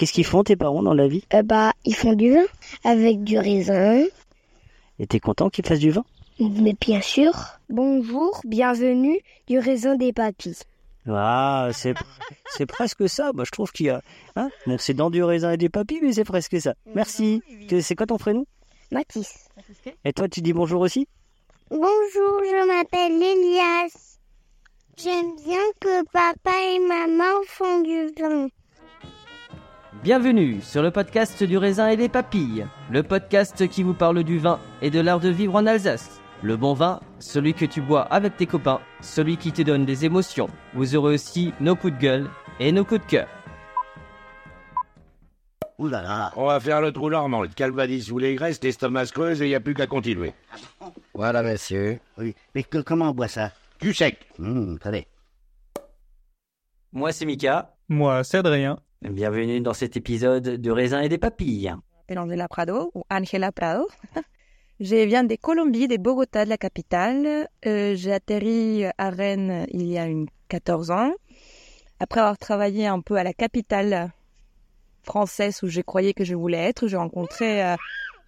Qu'est-ce qu'ils font tes parents dans la vie? Euh, bah, ils font du vin avec du raisin. Et t'es content qu'ils fassent du vin? Mais bien sûr. Bonjour, bienvenue du raisin des papilles. Ah, c'est c'est presque ça. Moi, je trouve qu'il y a. Hein? Bon, c'est dans du raisin et des papilles, mais c'est presque ça. Merci. Que- C'est quoi ton prénom? Mathis. Et toi, tu dis bonjour aussi? Bonjour, je m'appelle Elias. J'aime bien que papa et maman font du vin. Bienvenue sur le podcast du raisin et des papilles, le podcast qui vous parle du vin et de l'art de vivre en Alsace. Le bon vin, celui que tu bois avec tes copains, celui qui te donne des émotions. Vous aurez aussi nos coups de gueule et nos coups de cœur. Ouh là là. On va faire le trou normand, le calvadis sous les graisses, l'estomac se creuse et il n'y a plus qu'à continuer. Voilà, monsieur. Oui. Mais que- comment on boit ça? Du sec. Hum, Attendez. Moi c'est Mika, Moi, c'est Adrien. Bienvenue dans cet épisode du raisin et des papilles. Angela Prado ou Angela Prado. Je viens de Colombie, de Bogota, de la capitale. Euh, j'ai atterri à Rennes il y a une 14 ans. Après avoir travaillé un peu à la capitale française où je croyais que je voulais être, j'ai rencontré euh,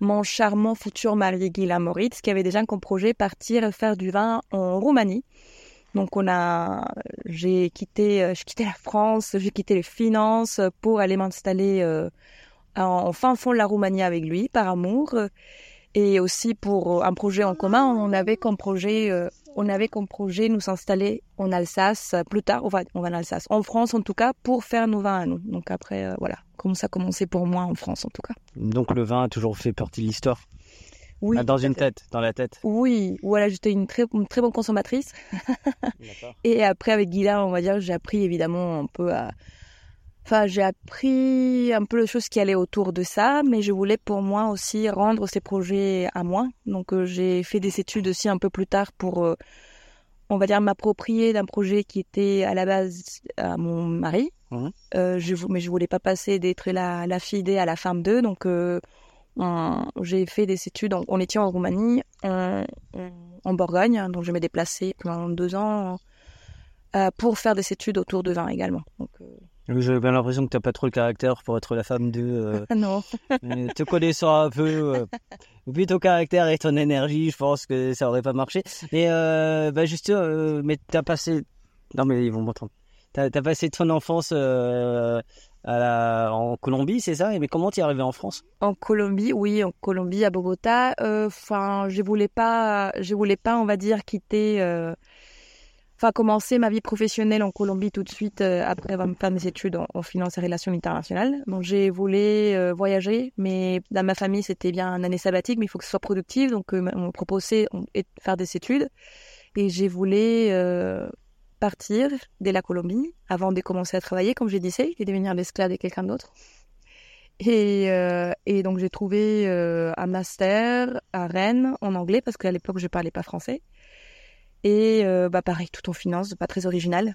mon charmant futur mari Guillaume Moritz qui avait déjà comme projet partir faire du vin en Roumanie. Donc on a, j'ai quitté, euh, j'ai quitté la France, j'ai quitté les finances pour aller m'installer euh, en, fin fond de la Roumanie avec lui par amour et aussi pour euh, un projet en commun. On avait comme projet, euh, on avait comme projet nous s'installer en Alsace plus tard. On va, on va en Alsace, en France en tout cas, pour faire nos vins à nous. Donc après, voilà, comment ça a commencé pour moi en France en tout cas. Donc le vin a toujours fait partie de l'histoire? Oui. Ah, dans une tête, dans la tête. Oui, voilà, j'étais une très, une très bonne consommatrice. Et après, avec Guilla, on va dire, j'ai appris évidemment un peu à. Enfin, j'ai appris un peu les choses qui allaient autour de ça, mais je voulais pour moi aussi rendre ces projets à moi. Donc, euh, j'ai fait des études aussi un peu plus tard pour, euh, on va dire, m'approprier d'un projet qui était à la base à mon mari. Mhm. Euh, je, mais je voulais pas passer d'être la, la fille d'eux à la femme d'eux. Donc, on- j'ai fait des études. On, on était en Roumanie, en, Bourgogne, donc je m'ai déplacée pendant deux ans euh, pour faire des études autour de vin également. Donc, euh, J'ai bien l'impression que t'as pas trop le caractère pour être la femme de. euh, non. te connaissant un peu, euh, vu ton caractère et ton énergie, je pense que ça aurait pas marché. Mais euh, bah juste, mais t'as passé. Non mais ils vont m'entendre. T'as as passé ton enfance en Colombie, c'est ça? Mais comment t'es arrivé en France? En Colombie, oui, en Colombie, à Bogota. euh, Enfin, je voulais pas, je voulais pas, on va dire, quitter. euh, Enfin, commencer ma vie professionnelle en Colombie tout de suite euh, après avoir fait mes études en, finance et relations internationales. Donc, j'ai voulu voyager, mais dans ma famille, c'était bien une année sabbatique, mais il faut que ce soit productif. Donc, on me proposait et- faire des études. Et j'ai voulu partir de la Colombie avant de commencer à travailler, comme je disais, et devenir l'esclave de quelqu'un d'autre. Et, euh, et donc j'ai trouvé euh, un master à Rennes en anglais parce qu'à l'époque je parlais pas français. Et euh, bah pareil, tout en finance, pas très original.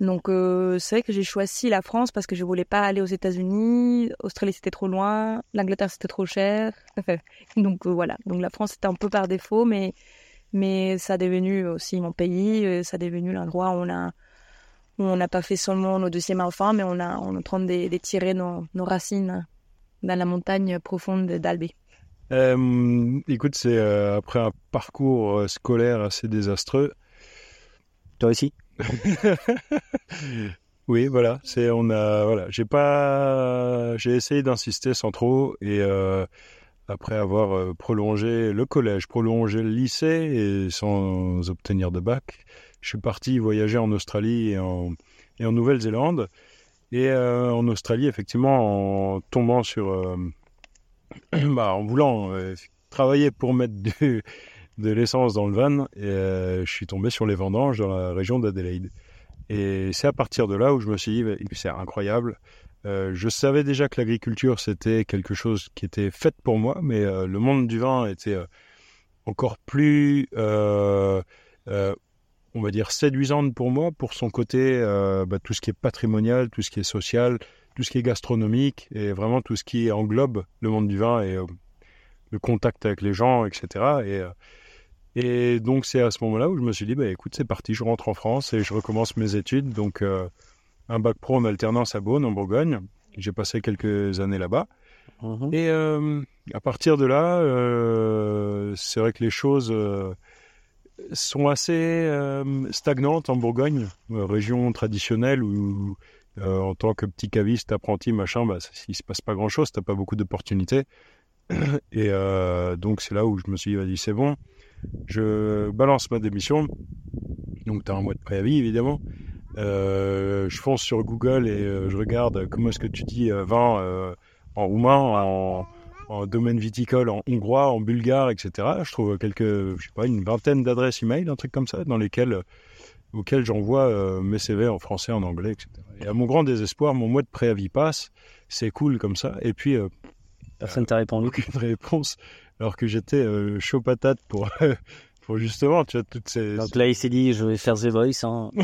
Donc c'est vrai que j'ai choisi la France parce que je voulais pas aller aux États-Unis, Australie c'était trop loin, l'Angleterre c'était trop cher. Donc voilà, donc la France c'était un peu par défaut, mais mais ça a devenu aussi mon pays, euh, ça a devenu l'endroit où on a où on n'a pas fait seulement nos deuxième enfants, mais on a on est en train de, de tirer nos, nos racines dans la montagne profonde d'Albé. Euh, écoute, c'est euh, après un parcours scolaire assez désastreux. Toi aussi? Oui, voilà. C'est on a voilà. J'ai pas. J'ai essayé d'insister sans trop et euh, après avoir euh, prolongé le collège, prolongé le lycée et sans obtenir de bac, je suis parti voyager en Australie et en, Nouvelle-Zélande. Et euh, en Australie, effectivement, en tombant sur, euh, bah, en voulant travailler pour mettre de l'essence dans le van, je suis tombé sur les vendanges dans la région d'Adélaïde. Et c'est à partir de là où je me suis dit, bah, c'est incroyable. Euh, je savais déjà que l'agriculture, c'était quelque chose qui était fait pour moi, mais euh, le monde du vin était euh, encore plus, on va dire, séduisante pour moi, pour son côté, bah, tout ce qui est patrimonial, tout ce qui est social, tout ce qui est gastronomique, et vraiment tout ce qui englobe le monde du vin et le contact avec les gens, etc. Et, donc c'est à ce moment-là où je me suis dit, bah, écoute, c'est parti, je rentre en France et je recommence mes études. Donc un bac pro en alternance à Beaune, en Bourgogne. J'ai passé quelques années là-bas. Mhm. Et euh, à partir de là, euh, c'est vrai que les choses euh, sont assez stagnantes en Bourgogne, région traditionnelle où, en tant que petit caviste, apprenti, machin, bah, il se passe pas grand-chose, t'as pas beaucoup d'opportunités. Et donc c'est là où je me suis dit, vas-y, c'est bon, je balance ma démission. Donc tu as un mois de préavis, évidemment. Euh, je fonce sur Google et euh, je regarde comment est-ce que tu dis euh, vin euh, en roumain, en, en domaine viticole, en hongrois, en bulgare, etc. Je trouve quelques, je sais pas, une vingtaine d'adresses email, un truc comme ça, dans lesquelles, auxquelles j'envoie euh, mes CV en français, en anglais, etc. Et à mon grand désespoir, mon mois de préavis passe, c'est cool comme ça, et puis euh, Personne t'a répondu. aucune réponse, alors que j'étais chaud patate pour, justement, tu vois, toutes ces... Donc là, il s'est dit, je vais faire The Voice, hein.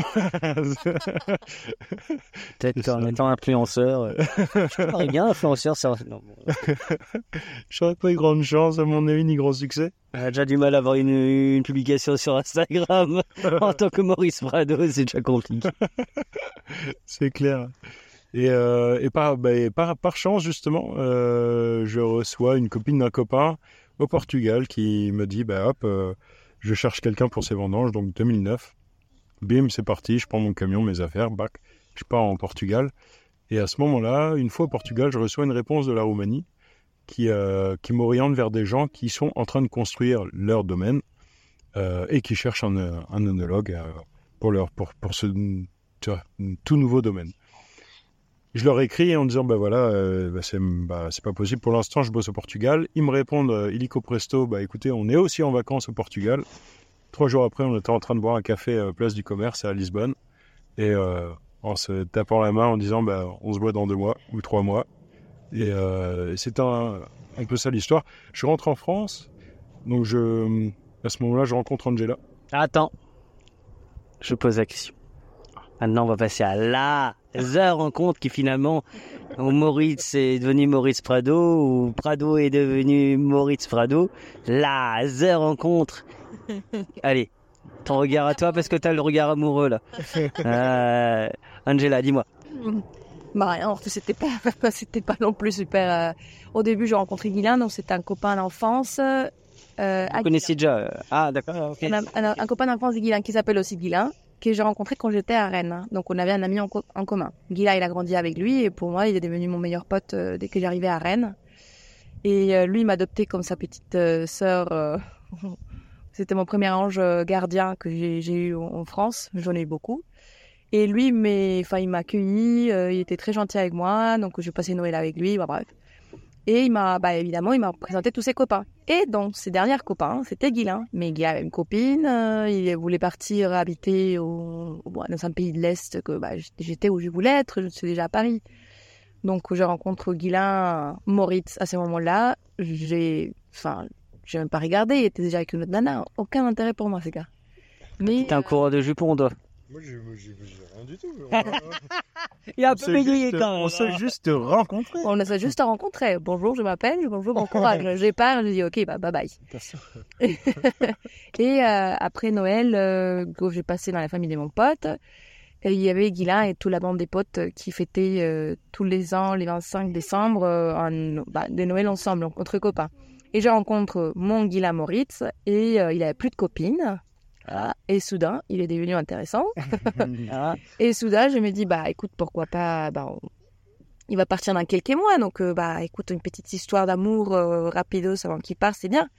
peut-être en étant influenceur. euh. Je parie bien, influenceur, ça... non, bon, J'aurais pas eu grande chance, à mon avis, ni grand succès. on a déjà du mal à avoir une, une publication sur Instagram en tant que Maurice Prado, c'est déjà compliqué. C'est clair. Et, euh, et par, bah, et par, par chance, justement, euh, je reçois une copine d'un copain au Portugal qui me dit, bah hop, euh, je cherche quelqu'un pour ses vendanges, donc 2009. Bim, c'est parti, je prends mon camion, mes affaires, bac, je pars en Portugal. Et à ce moment-là, une fois au Portugal, je reçois une réponse de la Roumanie qui, euh, qui m'oriente vers des gens qui sont en train de construire leur domaine euh, et qui cherchent un, un euh, pour, leur, pour, pour ce tout nouveau domaine. Je leur écris en disant, ben voilà, euh, bah, c'est bah, c'est pas possible pour l'instant, je bosse au Portugal. Ils me répondent, euh, illico presto, bah écoutez, on est aussi en vacances au Portugal. Trois jours après, on était en train de boire un café euh, place du commerce à Lisbonne. Et en se tapant la main en disant, bah, on se voit dans deux mois ou trois mois. Et c'est un, un peu ça l'histoire. Je rentre en France, donc je, à ce moment-là, je rencontre Angela. Attends, je pose la question. Maintenant, on va passer à la rencontre qui finalement, ou Moritz est devenu Maurice Prado, ou Prado est devenu Moritz Prado. La rencontre. Allez, ton regard à toi parce que t'as le regard amoureux là. Euh, Angela, dis-moi. Bah rien, c'était pas, c'était pas non plus super. euh, Au début, j'ai rencontré Guylain, donc c'était un copain d'enfance. Euh, Vous connaissiez déjà euh, Ah, d'accord, ok. Un, un- un copain d'enfance de Guylain qui s'appelle aussi Guylain, que j'ai rencontré quand j'étais à Rennes. hein. Donc on avait un ami en, co- en commun. Guylain, il a grandi avec lui et pour moi, il est devenu mon meilleur pote euh, dès que j'arrivais à Rennes. Et euh, lui, il m'a adopté comme sa petite euh, sœur. C'était mon premier ange gardien que j'ai eu en France. J'en ai eu beaucoup. Et lui, mais, il m'a accueilli, il était très gentil avec moi, donc j'ai passé Noël avec lui, bah, bref. Et il m'a, bah, évidemment, il m'a présenté tous ses copains. Et donc, ses derniers copains, c'était Guilain. Mais Guilain avait une copine, euh, il voulait partir habiter au, au- dans un pays de l'Est que bah, j'étais où je voulais être, je suis déjà à Paris. Donc, je rencontre Guilain, Moritz à ce moment-là. J'ai, enfin, j'ai même pas regardé, il était déjà avec une autre nana. Aucun intérêt pour moi, ces gars. Mais T'es un coureur de jupons, toi. Moi, j'ai j'ai- j'ai rien du tout. Il a un peu bégayé quand même. On s'est juste rencontrés. On s'est juste rencontrés. Bonjour, je m'appelle. Bonjour, bon courage. J'ai peur. J'ai dit ok, bah bye bye. et euh, après Noël, euh, j'ai passé dans la famille de mon pote, euh, il y avait Guilain et toute la bande des potes qui fêtaient euh, tous les ans, les 25 décembre, euh, un- bah, de Noël ensemble, entre copains. Et je rencontre mon Guilain Moritz et euh, il avait plus de copines. Et soudain, il est devenu intéressant. Et soudain, je me dis, bah écoute, pourquoi pas, bah, on- il va partir dans quelques mois, donc euh, bah écoute, une petite histoire d'amour euh, rapidos avant qu'il parte, c'est bien.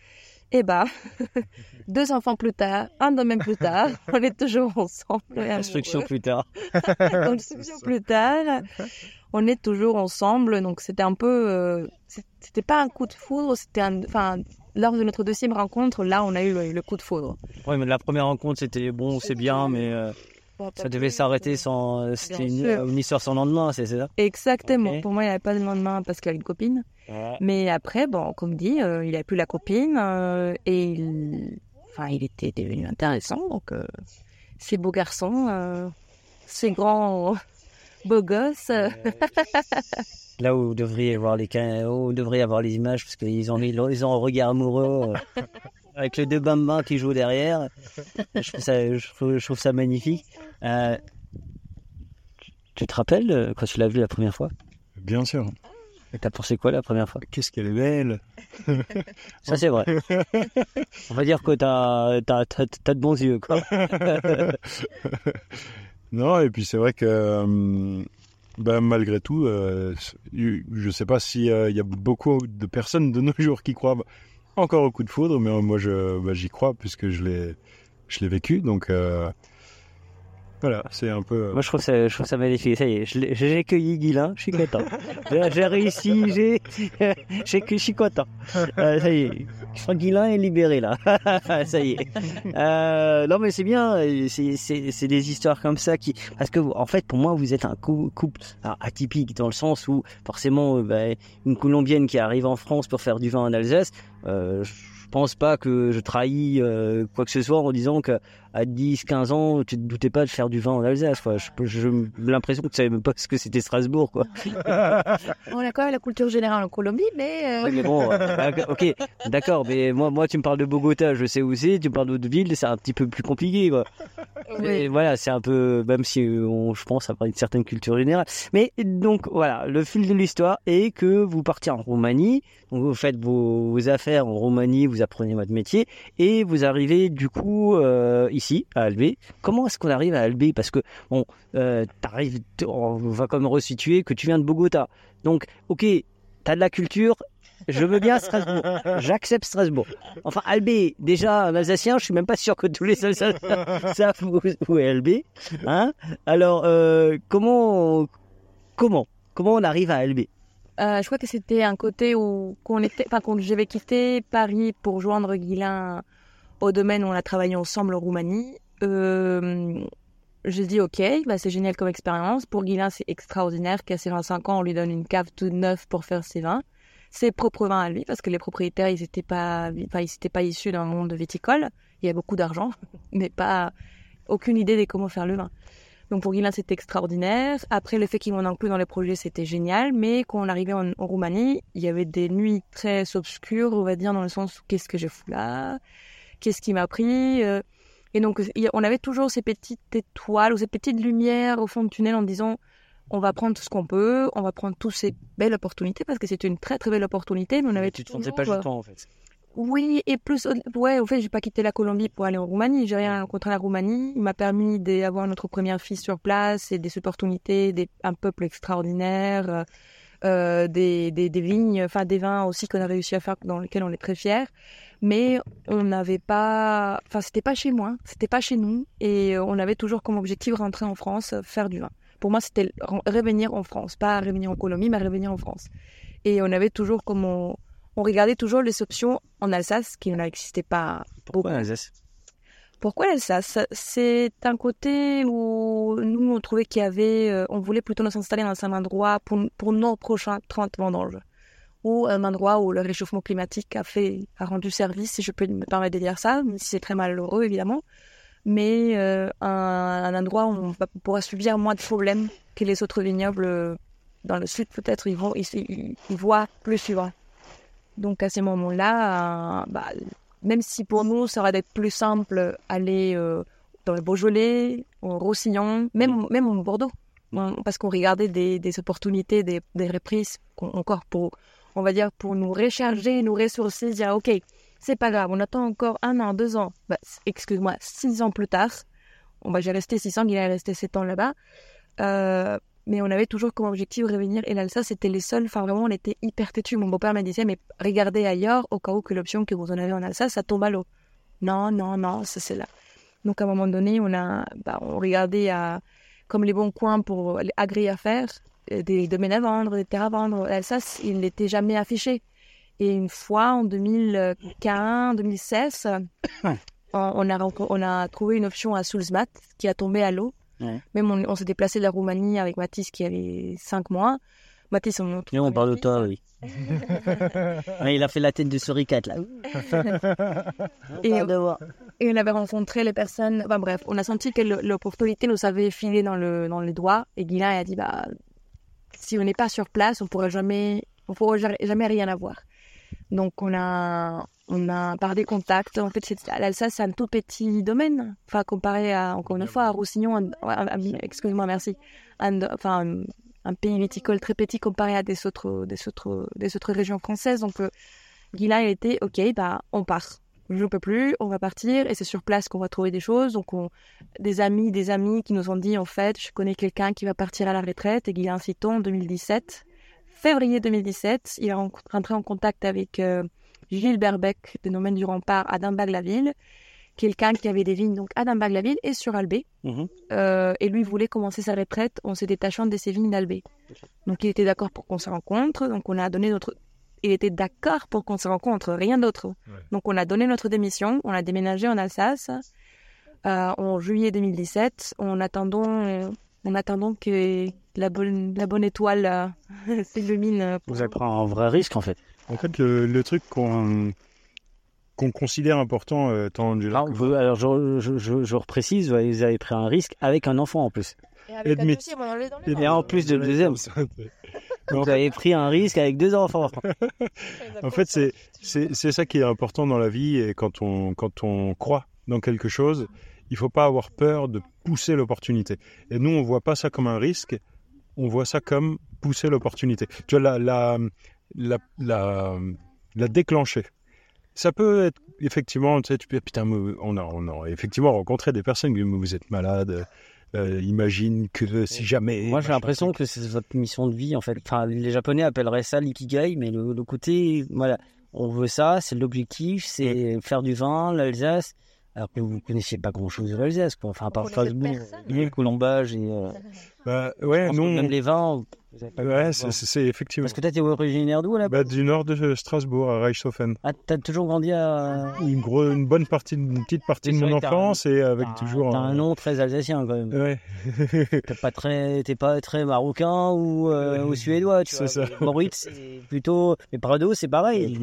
Et bah, deux enfants plus tard, un domaine plus tard, on est toujours ensemble. Instruction plus tard. Construction plus tard, on est toujours ensemble, donc c'était un peu, euh, c'était pas un coup de foudre, c'était un, enfin, lors de notre deuxième rencontre, là, on a eu le, le coup de foudre. Ouais, mais la première rencontre, c'était bon, c'est bien, mais euh, ça devait s'arrêter sans. C'était une, sûr. une histoire sans lendemain, c'est c'est ça? Exactement. Pour moi, il n'y avait pas de lendemain parce qu'il a une copine. Ouais. Mais après, bon, comme dit, euh, il a plus la copine euh, et il... Enfin, il était devenu intéressant. Donc, euh, ces beaux garçons, euh, gosses. euh, Là où vous devriez voir les, ca- où vous devriez avoir les images, parce qu'ils ont, ils ont ils ont un regard amoureux, euh, avec les deux bambins qui jouent derrière. Je trouve ça, je trouve, je trouve ça magnifique. Euh, tu te rappelles euh, quand tu l'as vu la première fois? Bien sûr. Et t'as pensé quoi la première fois? Qu'est-ce qu'elle est belle. Ça c'est vrai. On va dire que t'as, t'as de bons yeux, quoi. Non, et puis c'est vrai que euh, bah, malgré tout, euh, je sais pas s'il y a beaucoup de personnes de nos jours qui croient encore au coup de foudre, mais moi bah, j'y crois puisque je l'ai, vécu. Donc euh, voilà, c'est un peu. Moi, je trouve ça, je trouve ça magnifique. Ça y est, j'ai accueilli Guilain, je suis content. J'ai réussi, j'ai, j'ai, je suis content. Euh, ça y est, Guilain est libéré là. ça y est. Euh, non, mais c'est bien. C'est, des histoires comme ça qui, parce que en fait, pour moi, vous êtes un cou- couple alors, atypique dans le sens où forcément, euh, bah, une Colombienne qui arrive en France pour faire du vin en Alsace. Euh, je pense pas que je trahis euh, quoi que ce soit en disant que à 10, 15 ans, tu te doutais pas de faire du vin en Alsace. Quoi. Je- l'impression que tu savais même pas ce que c'était Strasbourg. Quoi. On a quand même la culture générale en Colombie, mais. euh, Oui, mais bon, ok, d'accord, mais moi, moi, tu me parles de Bogota, je sais où c'est, tu me parles d'autres villes, c'est un petit peu plus compliqué. Quoi. Et voilà, c'est un peu, même si euh, on, je pense avoir une certaine culture générale. Mais donc voilà, le fil de l'histoire est que vous partez en Roumanie, vous faites vos, affaires en Roumanie, vous apprenez votre métier, et vous arrivez du coup euh, ici à Albé. Comment est-ce qu'on arrive à Albé Parce que bon, euh, t'arrives, on va comme resituer que tu viens de Bogota. Donc, ok, t'as de la culture. Je veux bien Strasbourg. J'accepte Strasbourg. Enfin, Albé, déjà, un Alsacien, je suis même pas sûr que tous les Alsaciens savent où est Albé. Hein Alors, euh, comment, comment, comment on arrive à Albé Euh, je crois que c'était un côté où qu'on j'avais quitté Paris pour joindre Guilain au domaine où on a travaillé ensemble en Roumanie. Euh, j'ai dit ok, bah c'est génial comme expérience. Pour Guilain, c'est extraordinaire qu'à ses 25 ans, on lui donne une cave toute neuve pour faire ses vins. Ses propres vins à lui, parce que les propriétaires, ils n'étaient pas, pas issus d'un monde viticole. Il y a beaucoup d'argent, mais pas aucune idée de comment faire le vin. Donc pour Guilain, c'était extraordinaire. Après, le fait qu'il m'en inclut dans les projets, c'était génial. Mais quand on arrivait en, en Roumanie, il y avait des nuits très obscures, on va dire, dans le sens qu'est-ce que j'ai fou là? Qu'est-ce qui m'a pris? Euh, Et donc, on avait toujours ces petites étoiles ou ces petites lumières au fond du tunnel en disant on va prendre tout ce qu'on peut, on va prendre toutes ces belles opportunités parce que c'était une très très belle opportunité, mais on avait Tu te toujours, sentais pas euh, du temps en fait. Oui, et plus, ouais, au fait, j'ai pas quitté la Colombie pour aller en Roumanie. J'ai rien contre la Roumanie. Il m'a permis d'avoir notre première fille sur place et des opportunités, des, un peuple extraordinaire, euh, euh, des, des, des vignes, enfin des vins aussi qu'on a réussi à faire dans lesquels on est très fiers. Mais on n'avait pas, enfin c'était pas chez moi, c'était pas chez nous, et on avait toujours comme objectif rentrer en France, faire du vin. Pour moi, c'était re- revenir en France, pas revenir en Colombie, mais revenir en France. Et on avait toujours comme on, on regardait toujours les options en Alsace qui n'existaient pas Pourquoi l'Alsace pourquoi l'Alsace? C'est un côté où nous, on trouvait qu'il y avait... euh, on voulait plutôt nous installer dans un endroit pour, pour nos prochains 30 vendanges. Ou un endroit où le réchauffement climatique a, fait, a rendu service, si je peux me permettre de dire ça, même si c'est très malheureux, évidemment. mais euh, un, un endroit où on pourra subir moins de problèmes que les autres vignobles euh, dans le sud. Peut-être ils vont, ils, ils- ils voient plus suivre. Donc à ce moment-là, euh, bah, même si pour nous ça aurait d'être plus simple aller euh, dans le Beaujolais, au Roussillon, même même au Bordeaux, On- parce qu'on regardait des, des opportunités, des, des reprises encore pour, on va dire pour nous recharger, nous ressourcer, dire ok, c'est pas grave, on attend encore un an, deux ans, bah, excuse-moi, six ans plus tard, on va j'ai resté six ans, il est resté sept ans là-bas. Euh, mais on avait toujours comme objectif revenir. Et l'Alsace, c'était les seuls. Enfin, vraiment, on était hyper têtus. Mon beau-père me disait, mais regardez ailleurs au cas où que l'option que vous en avez en Alsace, ça tombe à l'eau. Non, non, non, ça c'est là. Donc, à un moment donné, on a, bah, on regardait à, comme les bons coins pour les agréer à faire, euh, des domaines à vendre, des terres à vendre. L'Alsace, il n'était jamais affiché. Et une fois, en 2015, 2016, on on a, on a trouvé une option à Sulzmat qui a tombé à l'eau. Ouais. Même on, on s'est déplacé de la Roumanie avec Mathis qui avait 5 mois. Mathis, on Et on parle de toi, oui. Ouais, il a fait la tête de Suricat, là. et, et on avait rencontré les personnes. Enfin bref, on a senti que le- l'opportunité nous avait filé dans, le, dans les doigts. Et Guilain a dit bah, si on n'est pas sur place, on pourra jamais, on pourra ja- jamais rien avoir. Donc on a, on a par des contacts. En fait, l'Alsace, c'est un tout petit domaine. Enfin, comparé à, encore une fois, à Roussillon, excuse-moi, merci. Un, enfin, un, un pays viticole très petit comparé à des autres, des autres, des autres régions françaises. Donc, euh, Guilain, il était, ok, bah, on part. Je ne peux plus, on va partir et c'est sur place qu'on va trouver des choses. Donc, on- des amis, des amis qui nous ont dit, en fait, je connais quelqu'un qui va partir à la retraite et Guilain Citon en 2017. Février 2017, il est ren- rentré en contact avec euh, Gilles Berbeck des Domaines du Rempart à Dimbag-la-Ville, quelqu'un qui avait des vignes donc à Dimbag-la-Ville et sur Albé. Mhm. Euh, et lui voulait commencer sa retraite en se détachant de ses vignes d'Albé. Donc il était d'accord pour qu'on se rencontre. Donc on a donné notre. Il était d'accord pour qu'on se rencontre, rien d'autre. Donc on a donné notre démission, on a déménagé en Alsace euh, en juillet 2017, en attendant, en attendant que la bonne, la bonne étoile euh, s'illumine. euh, pour- Vous avez pris un vrai risque, en fait. En fait, le, le truc qu'on qu'on considère important, euh, tant. Alors, alors, je, je, je, je reprécise, vous avez pris un risque avec un enfant en plus. Et de métier. Et en plus de le deuxième. Vous avez pris un risque avec deux enfants. En fait, c'est c'est c'est ça qui est important dans la vie et quand on quand on croit dans quelque chose, il faut pas avoir peur de pousser l'opportunité. Et nous, on voit pas ça comme un risque, on voit ça comme pousser l'opportunité. Tu vois la la la la, la déclencher. Ça peut être effectivement, tu sais, tu peux putain, on a on a effectivement rencontré des personnes qui disent, vous êtes malade. euh, imagine que si jamais. Moi, j'ai l'impression que c'est votre mission de vie, en fait. Enfin, les Japonais appelleraient ça l'ikigai, mais le, le côté, voilà, on veut ça, c'est l'objectif, c'est faire du vin, l'Alsace. Alors que vous connaissiez pas grand-chose de l'Alsace, quoi. Enfin, à part Strasbourg, le colombage et. euh, Bah, ouais, non. Même les vins. vous avez pas Ouais, c'est c'est- c'est effectivement. Parce que toi, t'es originaire d'où, là Bah, du nord de Strasbourg, à Reichshofen. Ah, t'as toujours grandi à. Une, gros, une bonne partie, une petite partie de C'est mon enfance et avec T'as- toujours. T'as un nom très alsacien, quand même. Ouais. T'es pas très, t'es pas très marocain ou, euh, ou suédois, tu C'est vois. ça. Moritz, c'est plutôt. Mais Prado, c'est pareil.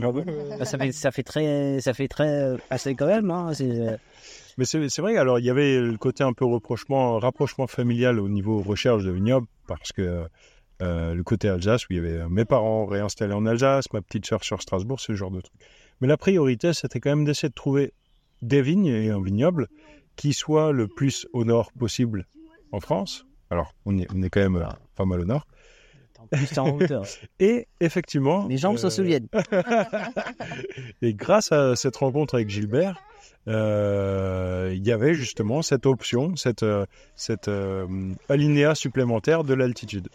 Ça fait, ça fait très, ça fait très euh, assez quand même. Hein. C'est, euh, Mais c'est vrai, alors il y avait le côté un peu reprochement, rapprochement familial au niveau recherche de vignoble, parce que euh, le côté Alsace, où il y avait mes parents réinstallés en Alsace, ma petite sœur sur Strasbourg, ce genre de truc. Mais la priorité, c'était quand même d'essayer de trouver des vignes et un vignoble qui soit le plus au nord possible en France. Alors, on est, on est quand même euh, pas mal au nord. plus t'es en hauteur. Et effectivement. Les jambes s'en euh, souviennent. Et grâce à cette rencontre avec Gilbert, euh, il y avait justement cette option, cette, euh, cette euh, alinéa supplémentaire de l'altitude.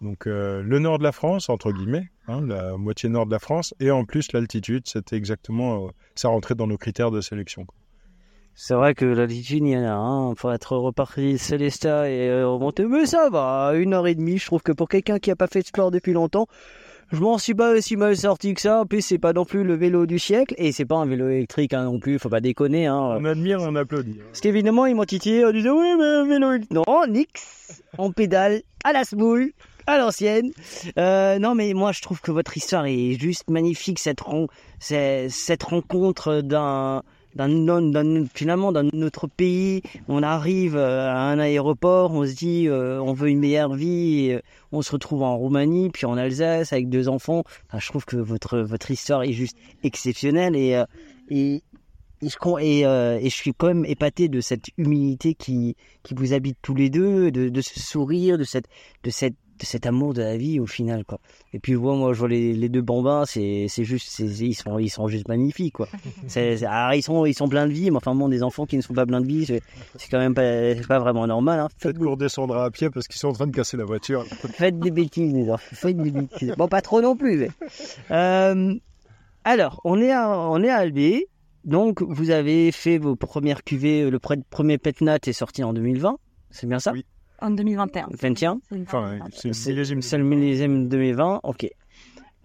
Donc le nord de la France, entre guillemets, hein, la moitié nord de la France, et en plus l'altitude, c'était exactement, ça rentrait dans nos critères de sélection. C'est vrai que l'altitude, il y en a un. Faut être reparti de Célestat et remonter. Mais ça va, une heure et demie. Je trouve que pour quelqu'un qui a pas fait de sport depuis longtemps, je m'en suis pas si mal sorti que ça. En plus, c'est pas non plus le vélo du siècle. Et c'est pas un vélo électrique hein, non plus. Faut pas déconner. Hein. On admire, on applaudit. hein. Parce qu'évidemment, ils m'ont titillé en disant Oui, mais un vélo électrique. Non, nix. On pédale à la smoule, à l'ancienne. Euh, non, mais moi, je trouve que votre histoire est juste magnifique. Cette rencontre d'un dans, dans- finalement dans notre pays, on arrive euh, à un aéroport, on se dit euh, on veut une meilleure vie, et, euh, on se retrouve en Roumanie, puis en Alsace avec deux enfants. Enfin, je trouve que votre votre histoire est juste exceptionnelle et euh, et et je, et, euh, et je suis quand même épaté de cette humilité qui, qui vous habite tous les deux, de, de ce sourire, de cette, de cette, de cet amour de la vie au final, quoi. Et puis moi, moi, je vois les, les deux bambins, c'est, c'est juste, c'est, ils sont, ils sont juste magnifiques, quoi. C'est, c'est- ah, ils sont, ils sont pleins de vie, mais enfin bon, des enfants qui ne sont pas pleins de vie, c'est, c'est quand même pas, c'est pas vraiment normal, hein. Faites qu'on redescendra à pied parce qu'ils sont en train de casser la voiture. Faites des bêtises, les enfants. Faites des bêtises. Bon, pas trop non plus. mais. Euh, alors, on est à, on est à Albé. Donc, vous avez fait vos premières cuvées. Le pre- premier Petnat est sorti en 2020. C'est bien ça? Oui. En 2021. 21 Enfin, c'est le millésime. C'est le millésime 2020. Ok.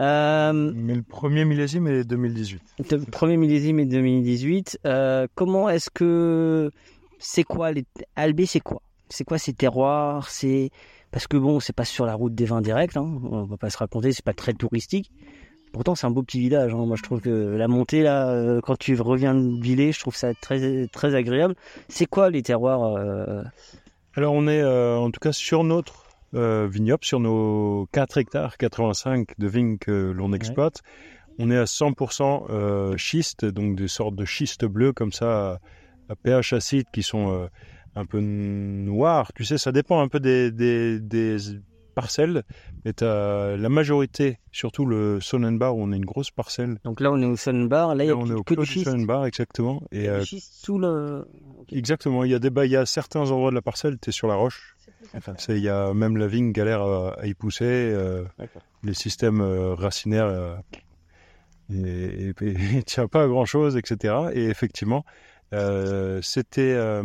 Euh, Mais le premier millésime est 2018. le premier millésime est 2018. Euh, comment est-ce que c'est quoi les Albé c'est quoi? C'est quoi ces terroirs? C'est parce que bon, c'est pas sur la route des vins directs. Hein. On va pas se raconter. C'est pas très touristique. Pourtant, c'est un beau petit village. hein. Moi, je trouve que la montée là, euh, quand tu reviens de Villers, je trouve ça très très agréable. C'est quoi les terroirs euh, Alors on est euh, en tout cas sur notre euh, vignoble, sur nos 4 hectares 85 de vignes que l'on exploite. On est à 100% euh, schiste, donc des sortes de schiste bleu comme ça, à, à pH acide qui sont euh, un peu noirs. Tu sais, ça dépend un peu des, des, des parcelles, mais t'as la majorité, surtout le Sonnenbar où on a une grosse parcelle. Donc là, on est au Sunbar. Là, il y a on est au que du. Sonnenbar, exactement. Et, euh, sous le. Exactement, il y a des bah, il y a certains endroits de la parcelle, tu es sur la roche. Enfin, c'est- il y a même la vigne galère à, à y pousser, euh, les systèmes euh, racinaires euh, et, et, et tient pas à grand chose, etc. Et effectivement, euh, c'était euh,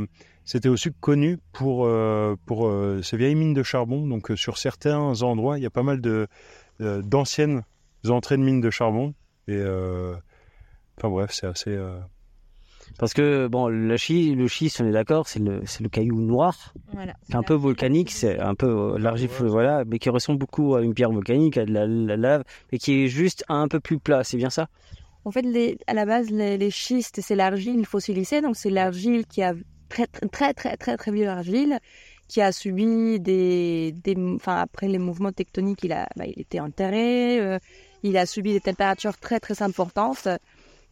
c'était aussi connu pour euh, pour euh, ces vieilles mines de charbon. Donc euh, sur certains endroits, il y a pas mal de euh, d'anciennes entrées de mines de charbon. Et euh, enfin bref, c'est assez euh, Parce que bon, le schiste, le schiste, on est d'accord, c'est le, c'est le caillou noir. Voilà. C'est un peu volcanique, c'est un peu l'argile, voilà, mais qui ressemble beaucoup à une pierre volcanique, à de la, la lave, mais qui est juste un peu plus plat. C'est bien ça? En fait, les, à la base, les, les schistes, c'est l'argile fossilisée. Donc, c'est l'argile qui a très, très, très, très, très, vieille argile, qui a subi des, des, enfin, après les mouvements tectoniques, il a, bah, il était enterré, euh, il a subi des températures très, très importantes.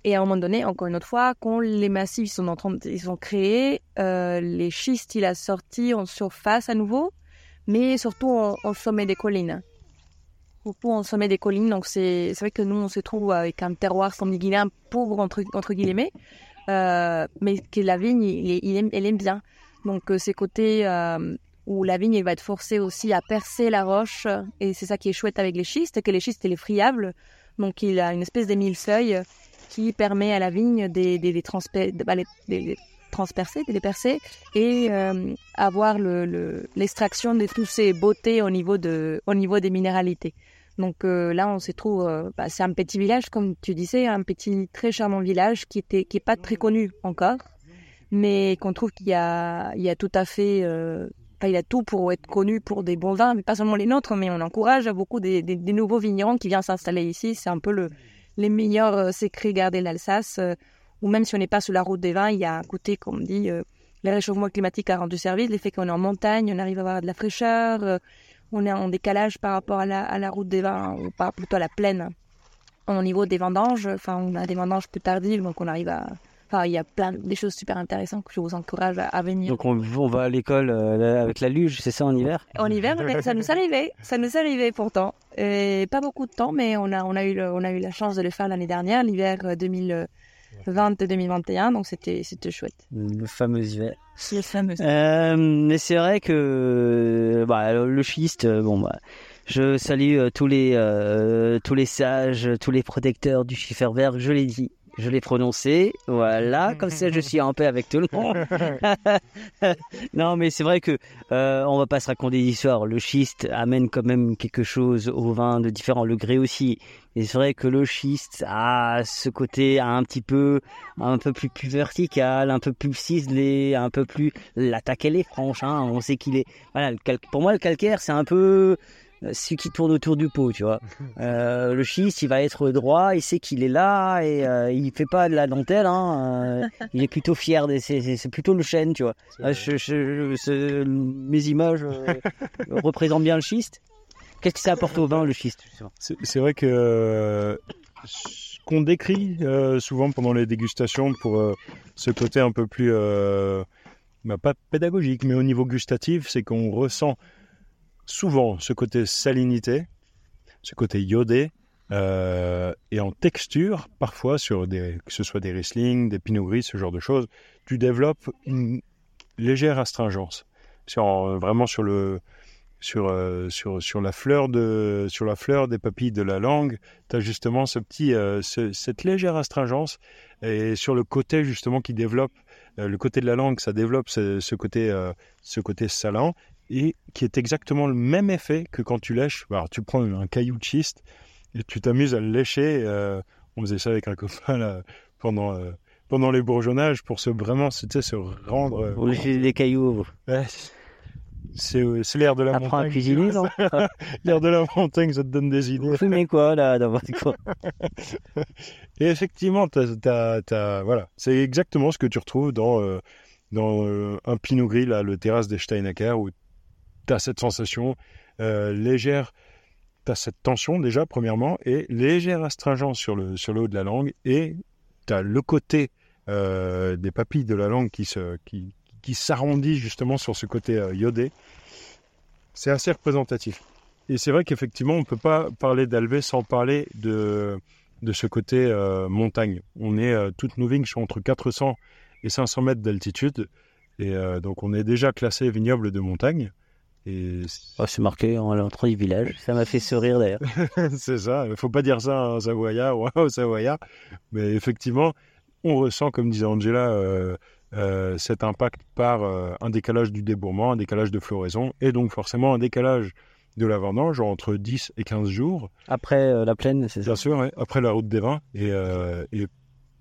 Et à un moment donné, encore une autre fois, quand les massifs sont en train, ils sont créés, euh, les schistes, il a sorti en surface à nouveau, mais surtout en, en sommet des collines beaucoup en sommet des collines. Donc, c'est c'est vrai que nous, on se trouve avec un terroir sanguiguinéen pauvre, entre, entre guillemets, mais que la vigne, il, il aime, elle aime bien. Donc, euh, ces côtés euh, où la vigne, elle va être forcée aussi à percer la roche. Et c'est ça qui est chouette avec les schistes, que les schistes, il est friable. Donc, il a une espèce de millefeuille qui permet à la vigne de, de, de transper- de- bah, les- de les percer et euh, avoir le- le- l'extraction de toutes ces beautés au niveau, de, au niveau des minéralités. Donc euh, là, on se trouve, euh, bah, c'est un petit village, comme tu disais, un petit très charmant village qui était, qui est pas très connu encore, mais qu'on trouve qu'il y a, il y a tout à fait, euh, enfin, il a tout pour être connu pour des bons vins, mais pas seulement les nôtres, mais on encourage beaucoup des, des, des nouveaux vignerons qui viennent s'installer ici. C'est un peu le, les meilleurs euh, secrets gardés l'Alsace, euh, ou même si on n'est pas sur la route des vins, il y a un côté, comme on dit, euh, le réchauffement climatique a rendu service, le fait qu'on est en montagne, on arrive à avoir de la fraîcheur, on est en décalage par rapport à la, à la route des vins, ou pas plutôt à la plaine. Au niveau des vendanges, enfin, on a des vendanges plus tardives, donc on arrive à. Enfin, il y a plein de des choses super intéressantes que je vous encourage à, à venir. Donc on, on va à l'école euh, avec la luge, c'est ça en hiver? En hiver, mais ça nous arrivait, ça nous arrivait pourtant. Et pas beaucoup de temps, mais on a, on a, eu, le- on a eu la chance de le faire l'année dernière, l'hiver euh, 2020-2021, donc c'était c'était chouette. Le fameux hiver. Le fameux. Euh, mais c'est vrai que bah, le schiste, euh, bon bah, je salue euh, tous les euh, tous les sages, tous les protecteurs du Schifferberg. Je l'ai dit, je l'ai prononcé. Voilà, comme ça je suis en paix avec tout le monde. non, mais c'est vrai que euh, on va pas se raconter d'histoire. Le schiste amène quand même quelque chose au vin de différent. Le grès aussi. Et c'est vrai que le schiste a ce côté un petit peu, un peu plus, plus vertical, un peu plus ciselé, un peu plus. L'attaque elle est franche. Hein. On sait qu'il est. Voilà. le cal- Pour moi, le calcaire, c'est un peu. Euh, celui qui tourne autour du pot, tu vois. Euh, le schiste, il va être droit, il sait qu'il est là et euh, il fait pas de la dentelle. Hein, euh, il est plutôt fier, de- c'est- c'est c'est plutôt le chêne, tu vois. Je- je- c'est- mes images euh, représentent bien le schiste. Qu'est-ce que ça apporte au vin, le schiste C'est c'est vrai que ce qu'on décrit euh, souvent pendant les dégustations pour euh, ce côté un peu plus, euh, bah, pas pédagogique, mais au niveau gustatif, c'est qu'on ressent souvent ce côté salinité, ce côté iodé, euh, et en texture, parfois, sur des, que ce soit des Riesling, des Pinot Gris, ce genre de choses, tu développes une légère astringence. Sur, vraiment sur le, sur, euh, sur, sur, la fleur de, sur la fleur des papilles de la langue, tu as justement ce petit, euh, ce- cette légère astringence. Et sur le côté justement qui développe, le côté de la langue, ça développe ce, ce côté, ce côté salant et qui est exactement le même effet que quand tu lèches. Alors, tu prends un caillou de schiste et tu t'amuses à le lécher. euh, on faisait ça avec un copain là, pendant, euh, pendant les bourgeonnages pour se vraiment sais, se rendre. euh, Vous léchez des cailloux. Ouais. C'est euh, c'est l'air de la Apprends à montagne. cuisiner, non? L'air de la montagne, ça te donne des idées. Fumez quoi là dans votre coin? Et effectivement, voilà, c'est exactement ce que tu retrouves dans, dans euh, un Pinot Gris, là, le terrasse des Steinacker, où tu as cette sensation euh, légère, tu as cette tension déjà, premièrement, et légère astringence sur le, sur le haut de la langue, et tu as le côté euh, des papilles de la langue qui qui, s'arrondit justement sur ce côté euh, iodé. C'est assez représentatif. Et c'est vrai qu'effectivement, on ne peut pas parler d'Alvé sans parler de, de ce côté montagne. On est, euh, toutes nos vignes sont entre 400 et 500 mètres d'altitude. Et donc, on est déjà classé vignoble de montagne. Et Oh, C'est marqué en l'entrée du village. Ça m'a fait sourire d'ailleurs. c'est ça. Il ne faut pas dire ça à un Savoyard ou au Savoyard. Mais effectivement, on ressent, comme disait Angela, euh, euh, cet impact par euh, un décalage du débourrement, un décalage de floraison, et donc forcément un décalage de la vendange entre 10 et 15 jours. Après euh, la plaine, c'est ça Bien sûr, ouais, après la route des vins. Et, euh, et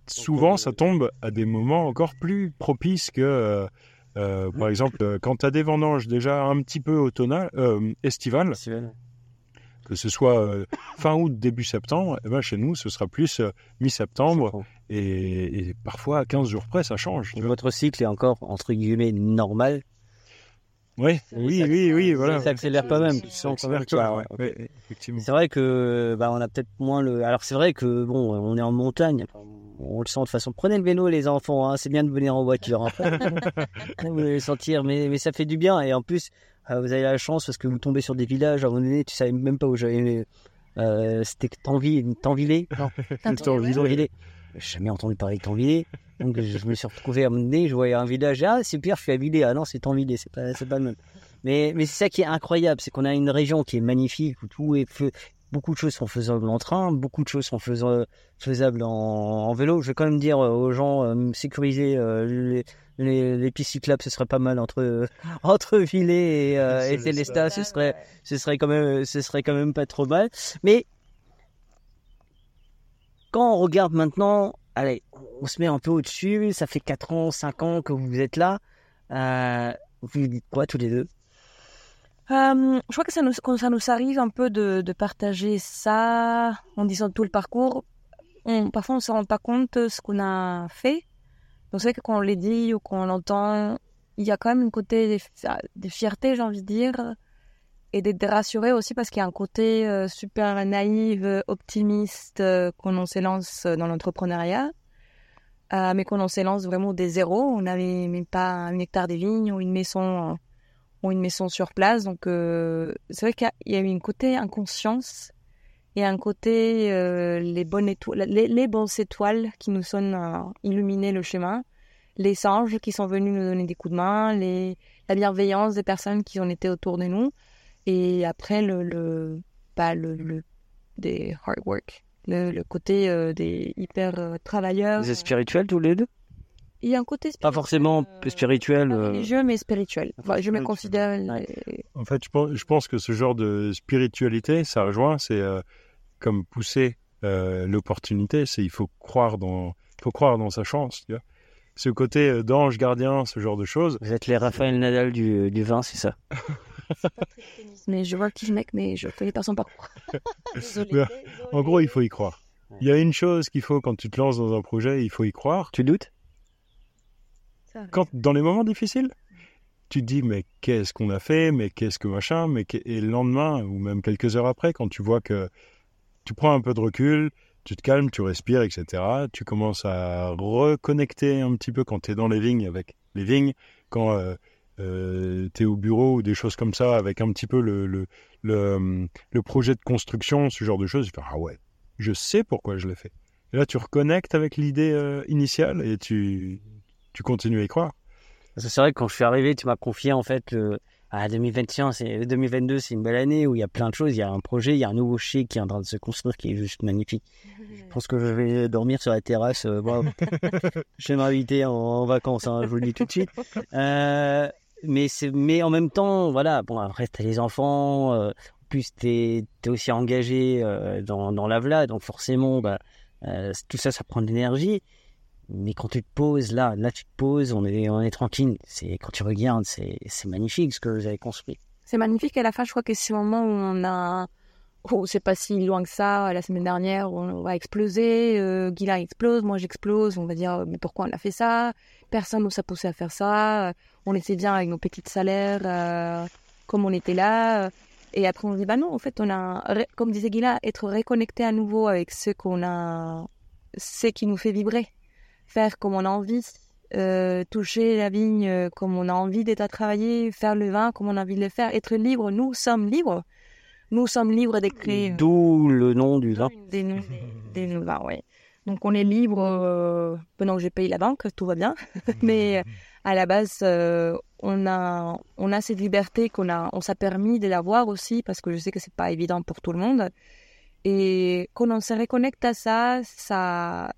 souvent, ça tombe à des moments encore plus propices que, euh, par exemple, euh, quand tu as des vendanges déjà un petit peu automnales, euh, estivales, que ce soit euh, fin août, début septembre, eh ben, chez nous, ce sera plus euh, mi-septembre. Et, et parfois, à 15 jours près, ça change. Votre cycle est encore, entre guillemets, normal? Oui, oui, oui, oui, voilà. Ça accélère quand ouais, même. C'est vrai que bah, on a peut-être moins le. Alors c'est vrai que bon, on est en montagne, enfin, on le sent de toute façon. Prenez le vélo, les enfants. hein, C'est bien de venir en voiture. après. vous allez le sentir, mais mais ça fait du bien. Et en plus, euh, vous avez la chance parce que vous tombez sur des villages. À un moment donné, tu savais même pas où j'allais. Euh, C'était Tanville, Tanvillé Non, Tanvillé. Jamais entendu parler de Tanvillé. Donc je me suis retrouvé à un moment donné, je voyais un village. Ah, c'est pire, je suis à Villers. Ah non, c'est Tanvillé, c'est pas, c'est pas le même. Mais, mais c'est ça qui est incroyable, c'est qu'on a une région qui est magnifique, où tout est feu. Beaucoup de choses sont faisables en train, beaucoup de choses sont faisables, en, en vélo. Je vais quand même dire euh, aux gens, euh, sécuriser euh, les, les, les pistes cyclables, ce serait pas mal entre, entre Villers et, euh, et Célestat, ce serait, ce serait quand même, ce serait quand même pas trop mal. Mais quand on regarde maintenant, allez, on se met un peu au-dessus, ça fait 4 ans, 5 ans que vous êtes là. Euh, vous dites quoi tous les deux? Euh, je crois que ça nous, quand ça nous arrive un peu de, de partager ça en disant tout le parcours. On, parfois, on ne se rend pas compte de ce qu'on a fait. Donc, c'est vrai que quand on les dit ou qu'on l'entend, il y a quand même un côté de, fi- de fierté, j'ai envie de dire, et d'être rassuré aussi parce qu'il y a un côté euh, super naïf, optimiste euh, quand on s'élance dans l'entrepreneuriat. Euh, mais quand on s'élance vraiment des zéros, on n'avait même pas un hectare de vignes ou une maison une maison sur place. Donc, euh, c'est vrai qu'il y a- eu un côté inconscience et un côté euh, les, bonnes étoiles, les, bonnes étoiles qui nous sont euh, illuminé le chemin, les anges qui sont venus nous donner des coups de main, la bienveillance des personnes qui ont été autour de nous. Et après, le, le, bah, le, le- des hard work, le, le côté euh, des hyper travailleurs. Vous êtes spirituels tous les deux? Il y a un côté Pas forcément spirituel. euh, religieux, mais spirituel. Enfin, je me considère. euh, En fait, je pense, je pense que ce genre de spiritualité, ça rejoint, c'est euh, comme pousser euh, l'opportunité, c'est il faut croire dans, il faut croire dans sa chance. Tu vois ce côté euh, d'ange gardien, ce genre de choses. Vous êtes les Raphaël Nadal du, du vin, c'est ça? Mais je vois qui je mec, mais je connais pas son parcours. En gros, il faut y croire. Il y a une chose qu'il faut quand tu te lances dans un projet, il faut y croire. Tu doutes? Quand dans les moments difficiles, tu te dis mais qu'est-ce qu'on a fait, mais qu'est-ce que machin, mais et le lendemain ou même quelques heures après, quand tu vois que tu prends un peu de recul, tu te calmes, tu respires, etc. Tu commences à reconnecter un petit peu quand tu es dans les vignes avec les vignes, quand tu es au bureau ou des choses comme ça, avec un petit peu le, le, le projet de construction, ce genre de choses. Tu fais ah ouais, je sais pourquoi je l'ai fait. Et là, tu reconnectes avec l'idée euh, initiale et tu, tu continues à y croire. Parce que c'est vrai que quand je suis arrivé, tu m'as confié en fait le ah, 2021, c'est 2022, c'est une belle année où il y a plein de choses. Il y a un projet, il y a un nouveau chez qui est en train de se construire qui est juste magnifique. Je pense que je vais dormir sur la terrasse. euh, je vais m'inviter en, en vacances, hein, je vous le dis tout de suite. Euh, mais c'est, mais en même temps, voilà. Bon, après t'as les enfants. euh, en plus, t'es es aussi engagé euh, dans dans la VLA, donc forcément, bah, euh, tout ça, ça prend de l'énergie. Mais quand tu te poses là, là tu te poses, on est, on est tranquille. C'est quand tu regardes, c'est, c'est magnifique ce que vous avez construit. C'est magnifique. À la fin, je crois que c'est le moment où on a, oh, c'est pas si loin que ça. La semaine dernière, on va exploser. Euh, explose, moi j'explose. On va dire, mais pourquoi on a fait ça? Personne nous a poussé à faire ça. On était bien avec nos petits salaires, euh, comme on était là. Et après, on se dit, bah non, en fait, on a, comme disait Guilla, être reconnecté à nouveau avec ce qu'on a, ce qui nous fait vibrer, faire comme on a envie. euh, toucher la vigne euh, comme on a envie d'être à travailler, faire le vin comme on a envie de le faire, être libre. Nous sommes libres. Nous sommes libres d'écrire D'où le nom du vin. des noms des, des vins, ouais. Donc on est libre euh, pendant que j'ai payé la banque, tout va bien. Mais euh, à la base, euh, on a on a cette liberté qu'on a, on s'est permis de l'avoir aussi parce que je sais que c'est pas évident pour tout le monde. Et quand on se reconnecte à ça, ça,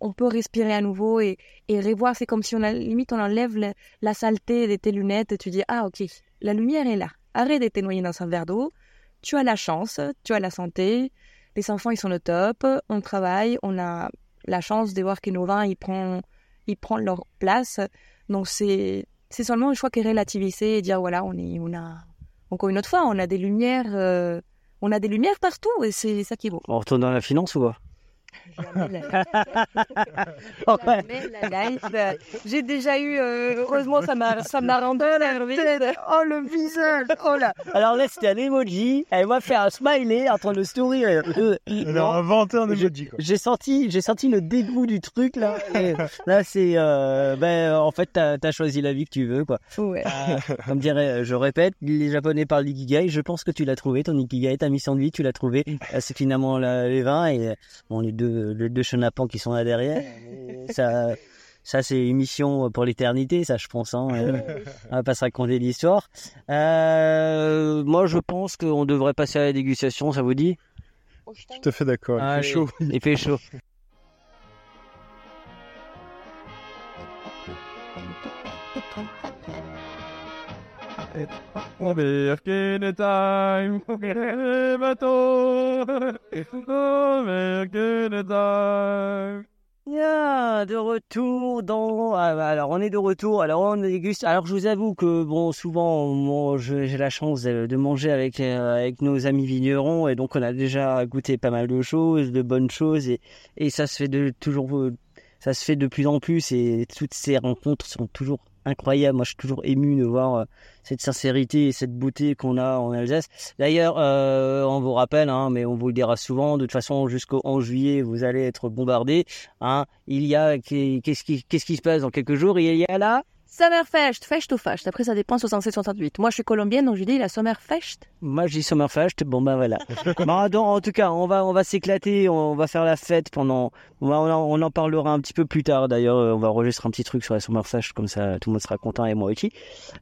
on peut respirer à nouveau et, revoir. C'est comme si on a, limite on enlève la saleté de tes lunettes et tu dis ah ok, la lumière est là. Arrête de te noyer dans un verre d'eau. Tu as la chance, tu as la santé, les enfants ils sont au top, on travaille, on a la chance de voir que nos vins ils prennent, leur place. Donc c'est seulement je crois que relativiser et dire voilà on on a encore une autre fois on a des lumières euh, on a des lumières partout et c'est ça qui est beau. On retourne dans la finance ou pas? Jamais la life. J'ai déjà eu, euh, heureusement, ça m'a, ça m'a rendu nerveuse. Oh le visage Oh là Alors là c'était un emoji, elle m'a fait un smiley en train de sourire. Euh, Elle a inventé un emoji, quoi. J'ai senti, j'ai senti le dégoût du truc là. Et là c'est, euh, ben en fait t'as as choisi la vie que tu veux quoi. Ouais. Euh, comme dirait, je répète, les Japonais parlent d'ikigai. Je pense que tu l'as trouvé, ton ikigai, ta mission de vie, tu l'as trouvé. Euh, C'est finalement la- les vins et bon les deux, les deux chenapans qui sont là derrière. Ça, ça c'est une mission pour l'éternité, ça je pense. Hein. Euh, On va pas se raconter l'histoire. Euh, moi je pense qu'on devrait passer à la dégustation, ça vous dit? Tout à fait d'accord. Il fait chaud. Il fait chaud. American time, time. Bien, de retour dans. ah, bah, alors, on est de retour. Alors, on déguste. Alors, je vous avoue que, bon, souvent, on j'ai la chance de, de manger avec, euh, avec nos amis vignerons. Et donc, on a déjà goûté pas mal de choses, de bonnes choses. Et, et ça se fait de toujours. euh, Ça se fait de plus en plus. Et toutes ces rencontres sont toujours incroyables. Moi, je suis toujours ému de voir euh, cette sincérité et cette beauté qu'on a en Alsace. D'ailleurs, euh, on vous rappelle, hein, mais on vous le dira souvent, de toute façon, jusqu'au 11 juillet, vous allez être bombardés. Hein. Il y a, qu'est-ce qui, qu'est-ce qui se passe dans quelques jours? Il y a là Summerfest, Fest ou Fest. Après, ça dépend 67 68. Moi, je suis colombienne, donc je dis la Summerfest. Moi, je dis Sommerfest. Bon, ben voilà. donc, en tout cas, on va, on va s'éclater. On va faire la fête pendant. On, en, parlera un petit peu plus tard. D'ailleurs, euh, on va enregistrer un petit truc sur la Sommerfest. Comme ça, tout le monde sera content et moi aussi.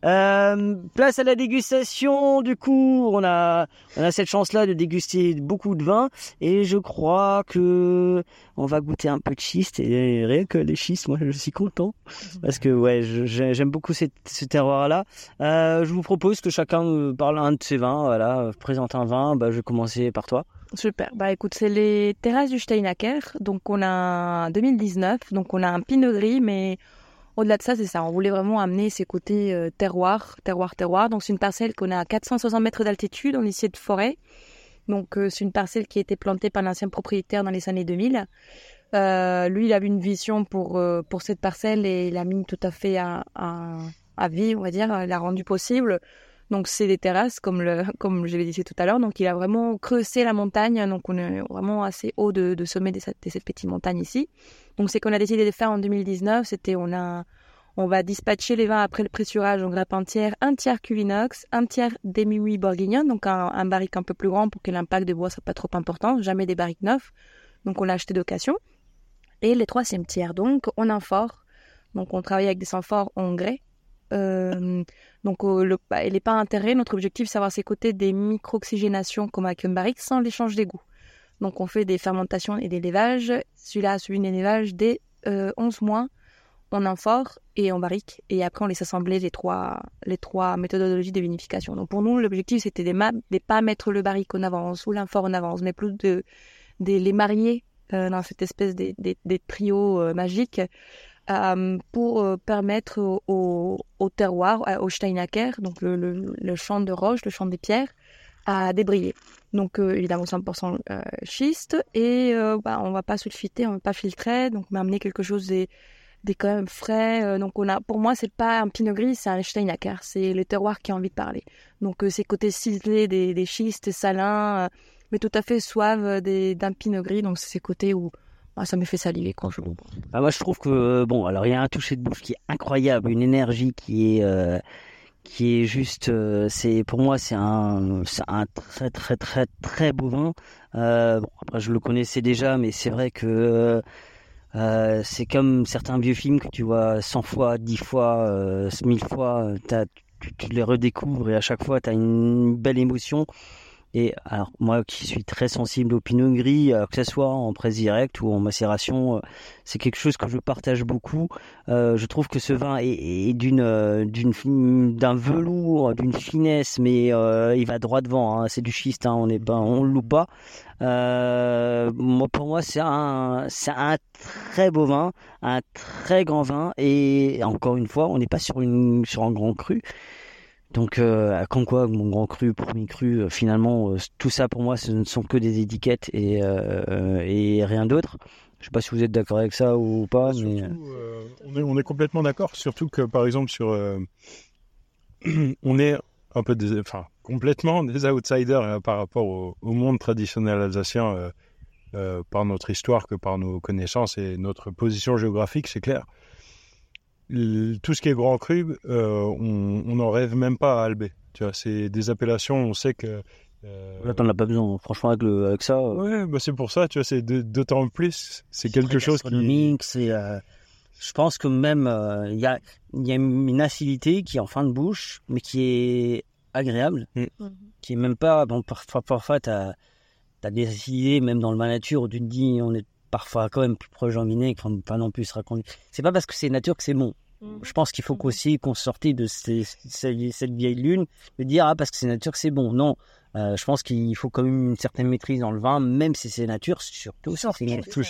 Euh, place à la dégustation. Du coup, on a, on a cette chance-là de déguster beaucoup de vin. Et je crois que on va goûter un peu de schiste. Et rien que les schistes, moi, je suis content. Parce que, ouais, j'aime beaucoup ce terroir-là. Euh, je vous propose que chacun parle un de ses vins. Voilà, présente un vin. Bah, je vais commencer par toi. Super. Bah écoute, c'est les terrasses du Steinacker. Donc on a 2019. Donc on a un pinot gris, mais au-delà de ça, c'est ça. On voulait vraiment amener ces côtés euh, terroir, terroir, terroir. Donc c'est une parcelle qu'on a à 460 mètres d'altitude, on lycée de forêt. Donc euh, c'est une parcelle qui a été plantée par l'ancien propriétaire dans les années 2000. Euh, lui, il avait une vision pour pour cette parcelle et il a mis tout à fait à, à, à vie, on va dire. L'a rendu possible. Donc c'est des terrasses, comme comme je l'ai dit tout à l'heure. Donc il a vraiment creusé la montagne. Donc on est vraiment assez haut de, sommet de cette, petite montagne ici. Donc c'est qu'on a décidé de faire en 2019. C'était on a on va dispatcher les vins après le pressurage en grappe entière, un tiers cuvinox, un tiers demi bourguignon, donc un, un barrique un peu plus grand pour que l'impact de bois soit pas trop important, jamais des barriques neufs. Donc on l'a acheté d'occasion. Et les troisième tiers, donc en amphore. Donc on travaille avec des amphores en grès. Euh, donc euh, le, bah, il n'est pas intérêt. Notre objectif, c'est d'avoir ces côtés des micro-oxygénations comme avec un barrique sans l'échange d'égout. Donc on fait des fermentations et des lévages. Celui-là a suivi des lévages dès euh, 11 mois en amphore et en barrique. Et après, on les assemblait les trois, les trois méthodologies de vinification. Donc pour nous, l'objectif, c'était de ne pas mettre le barrique en avance ou l'amphore en avance, mais plus de, de les marier euh, dans cette espèce des de, de trios euh, magiques euh, pour euh, permettre au, au, terroir, euh, au Steinacker, donc le, le, le, champ de roche, le champ des pierres, à débriller. Donc évidemment 100% schiste et bah, on va pas sulfiter, on va pas filtrer, donc on amener quelque chose des des quand même frais. donc on a, pour moi, c'est pas un pinot gris, c'est un Steinacker. C'est le terroir qui a envie de parler. Donc ces côtés ciselés des, des schistes salins, mais tout à fait suaves d'un pinot gris. Donc c'est ces côtés où bah, ça me fait saliver quand je l'ouvre. Bah, moi, je trouve que bon, alors il y a un toucher de bouche qui est incroyable, une énergie qui est euh, qui est juste, euh, c'est pour moi c'est un un très très très très beau vin. Euh, bon, après je le connaissais déjà, mais c'est vrai que euh, c'est comme certains vieux films que tu vois 100 fois, 10 fois, euh, 1000 fois, tu, tu, les redécouvres et à chaque fois tu as une belle émotion. Et alors moi qui suis très sensible au pinot gris, que ce soit en presse directe ou en macération, c'est quelque chose que je partage beaucoup. Euh, je trouve que ce vin est, est d'une d'une d'un velours, d'une finesse, mais euh, il va droit devant. Hein. C'est du schiste, hein. on n'est pas, on le loupe pas. Euh, moi, pour moi, c'est un c'est un très beau vin, un très grand vin, et encore une fois, on n'est pas sur une sur un grand cru. Donc, euh, comme quoi, mon grand cru, premier cru, euh, finalement, euh, tout ça pour moi, ce ne sont que des étiquettes et, euh, et rien d'autre. Je sais pas si vous êtes d'accord avec ça ou pas, surtout, mais on, est, on est complètement d'accord. Surtout que, par exemple, sur, on est un peu, des, enfin, complètement des outsiders hein, par rapport au, au, monde traditionnel alsacien, par notre histoire que par nos connaissances et notre position géographique, c'est clair tout ce qui est grand cru, euh, on n'en rêve même pas à Albé. Tu vois, c'est des appellations, on sait que. Euh... Là, t'en as pas besoin. Franchement, avec, le, avec ça. Ouais, bah c'est pour ça, tu vois, c'est d'autant plus. C'est quelque chose qui. C'est. Euh, je pense que même il y, a, y a une acidité qui est en fin de bouche, mais qui est agréable, mm. qui est même pas. Bon, parfois, parfois t'as as des acidités, même dans le vin nature, où tu te dis, on est parfois quand même plus proche d'un vinaigre, enfin, pas non plus se raconter. C'est pas parce que c'est nature que c'est bon. Mmh. Je pense qu'il faut qu'aussi qu'on sorte de ces, ces, cette vieille lune, de dire ah parce que c'est nature que c'est bon. Non, euh, je pense qu'il faut quand même une certaine maîtrise dans le vin, même si c'est nature, surtout, si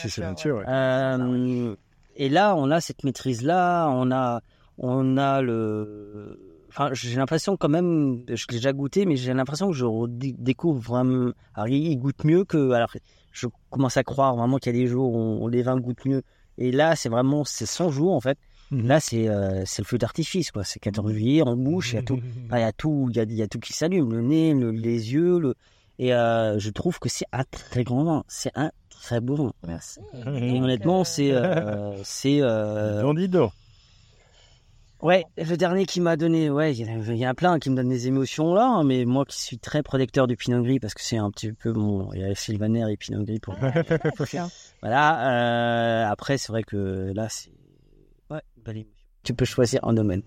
c'est nature. Ouais. Euh, et là, on a cette maîtrise là, on a, on a le. Enfin, j'ai l'impression quand même, je l'ai déjà goûté, mais j'ai l'impression que je découvre vraiment. Alors, il goûte mieux que. Alors, je commence à croire vraiment qu'il y a des jours où on, les vins goûtent mieux. Et là, c'est vraiment, c'est 100 jours en fait. Mmh. Là, c'est euh, c'est le feu d'artifice, quoi. C'est 14 juillet, on bouche, il y a tout, il y a tout, il y a, y a tout qui s'allume, le nez, le, les yeux, le... et euh, je trouve que c'est un très grand vin, c'est un très beau vin. Merci. Et honnêtement, c'est euh, c'est. Euh... Ouais, le dernier qui m'a donné, ouais, il y, y, a plein qui me donne des émotions là, hein, mais moi qui suis très protecteur du Pinot Gris parce que c'est un petit peu mon, il y a Sylvaner et Pinot Gris pour. voilà. Euh, après, c'est vrai que là, c'est, ouais, belle émotion. Tu peux choisir un domaine.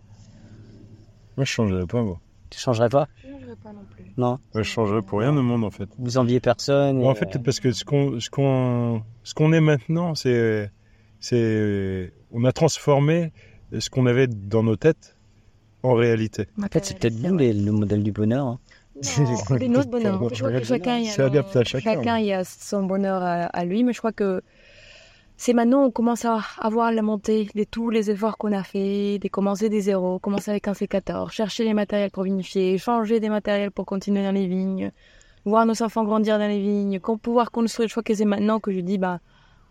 Moi, je changerais pas, moi. Tu changerais pas? Je changerais pas non plus. Non? Ouais, je changerais pour rien au monde en fait. Vous enviez personne. En fait, parce que ce qu'on, ce qu'on, ce qu'on est maintenant, c'est, c'est, on a transformé ce qu'on avait dans nos têtes en réalité. En fait, c'est peut-être nous les, le modèle du bonheur. Hein. C'est notre bonheur. Je crois que chacun, adapté à chacun. chacun il a son bonheur à, à, lui, mais je crois que c'est maintenant on commence à avoir la montée de tous les efforts qu'on a fait, de commencer des zéros, commencer avec un C14, chercher les matériels pour vinifier, changer des matériels pour continuer dans les vignes, voir nos enfants grandir dans les vignes, qu'on pouvoir construire. Je crois que c'est maintenant que je dis, bah,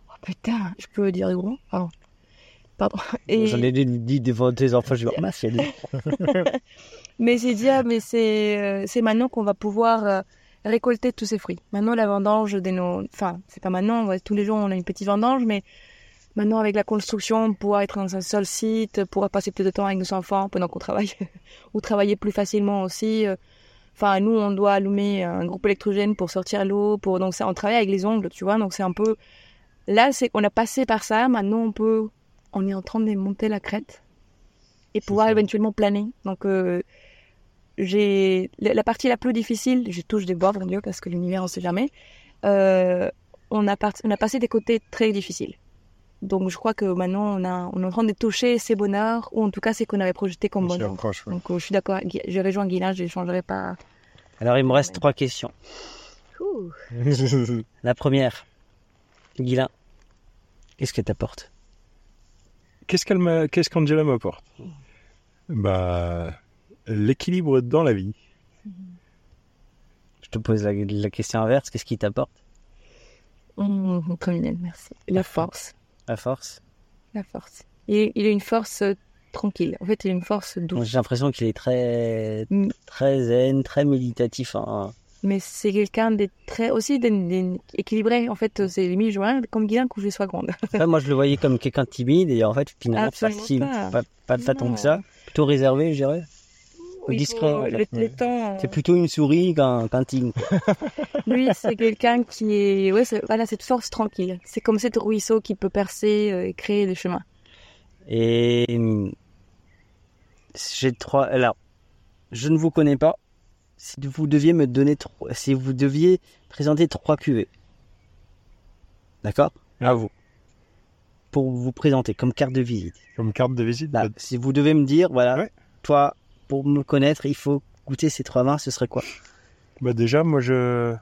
oh putain, je peux dire gros, pardon. Pardon. Et... J'en ai dit devant tes enfants, je vais oh, ma Mais j'ai dit, ah, mais c'est, euh, c'est maintenant qu'on va pouvoir euh, récolter tous ces fruits. Maintenant, la vendange de nos, enfin, c'est pas maintenant, tous les jours on a une petite vendange, mais maintenant avec la construction, pouvoir être dans un seul site, pouvoir passer plus de temps avec nos enfants pendant qu'on travaille, ou travailler plus facilement aussi. Euh. Enfin, nous, on doit allumer un groupe électrogène pour sortir l'eau, pour donc ça, on travaille avec les ongles, tu vois, donc c'est un peu, là, c'est qu'on a passé par ça, maintenant on peut, on est en train de monter la crête et pouvoir éventuellement planer. Donc euh, j'ai la partie la plus difficile, je touche des bois, mon Dieu, parce que l'univers, on sait jamais. Euh, on, a on a passé des côtés très difficiles. Donc je crois que maintenant on, a, on est en train de toucher ces bonheurs, ou en tout cas c'est qu'on avait projeté comme bonheur. Donc euh, je suis d'accord, je rejoins Guilain, je ne changerai pas. Alors il me reste trois questions. la première, Guilain, qu'est-ce que t'apporte Qu'est-ce qu'elle qu'est-ce qu'Angela m'apporte? Bah l'équilibre dans la vie. Je te pose la, question inverse, qu'est-ce qui t'apporte? Mmh, merci. La force. La force? La force. Il, il a une force euh, tranquille. En fait, il a une force douce. J'ai l'impression qu'il est très, mmh. très zen, très méditatif. Hein. Mais c'est quelqu'un de très aussi équilibré. En fait, c'est joint comme Guilain que je sois grande. moi, je le voyais comme quelqu'un de timide et en fait, finalement, pas, pas, pas, pas tant que ça. Plutôt réservé, je dirais discret. C'est plutôt une souris qu'un tigre. Lui, c'est quelqu'un qui est, ouais, voilà, cette force tranquille. C'est comme cet ruisseau qui peut percer euh, et créer des chemins. Et j'ai trois. Alors, je ne vous connais pas. Si vous deviez me donner trois, si vous deviez présenter trois cuvées, d'accord? À vous. Pour vous présenter comme carte de visite. Comme carte de visite. Bah, si vous devez me dire, voilà, toi, pour me connaître, il faut goûter ces trois vins, ce serait quoi? Bah Déjà, moi, je,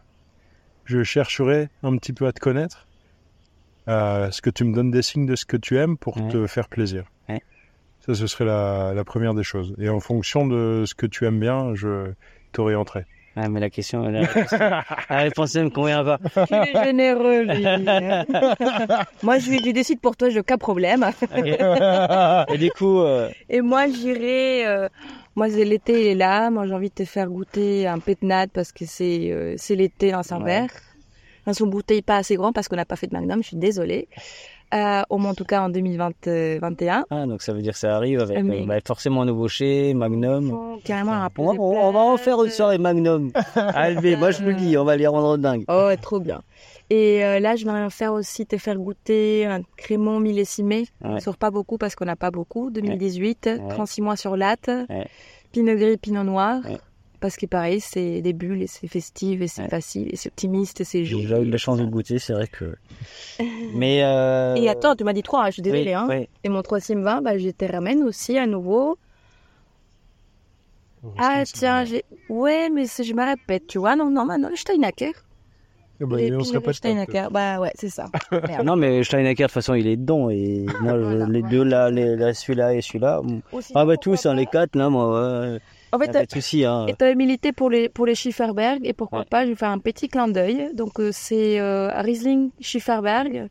je chercherais un petit peu à te connaître, à ce que tu me donnes des signes de ce que tu aimes pour te faire plaisir. Ça, ce serait la, la, première des choses. Et en fonction de ce que tu aimes bien, je t'orienterai. Ah, mais la question, la réponse, la me convient pas. Il est généreux, lui. moi, je lui décide pour toi, j'ai aucun problème. Et du coup. Euh, Et moi, j'irai. Euh, moi, l'été, il est là. Moi, j'ai envie de te faire goûter un pétnat parce que c'est euh, c'est l'été dans un verre. Dans son bouteille pas assez grand parce qu'on n'a pas fait de magnum. Je suis désolée. Euh, au moins en tout cas en 2021. Ah, donc ça veut dire que ça arrive avec euh, bah, forcément un nouveau chez Magnum. Carrément un on, on, va en faire une soirée Magnum. Allez, moi je le dis, on va les rendre dingue. Oh, trop bien. Et euh, là, je vais faire aussi te faire goûter un crémon millésimé. Ouais. On sort pas beaucoup parce qu'on n'a pas beaucoup. 2018, 36 mois sur latte. Pinot gris, pinot noir. Parce que pareil, c'est des bulles et c'est festif et c'est facile et c'est optimiste et c'est joli. J'ai eu la chance de goûter, c'est vrai que. Mais. Euh... Et attends, tu m'as dit trois, je suis désolée. hein. Et mon troisième vin, bah, je te ramène aussi à nouveau. ah tiens, j'ai. Ouais, mais je me répète, tu vois. Non, non, non, le Steinacker. Ah bah, on serait pas Steinacker. Bah ouais, c'est ça. non, mais Steinacker, de toute façon, il est dedans. Et moi, les deux là, les, celui-là et celui-là. Ah bah tous, hein, les quatre là, moi. Ouais. En fait, tu hein. as milité pour les, pour les Schifferberg et pourquoi pas, je vais faire un petit clin d'œil. Donc, euh, c'est euh, Riesling Schifferberg.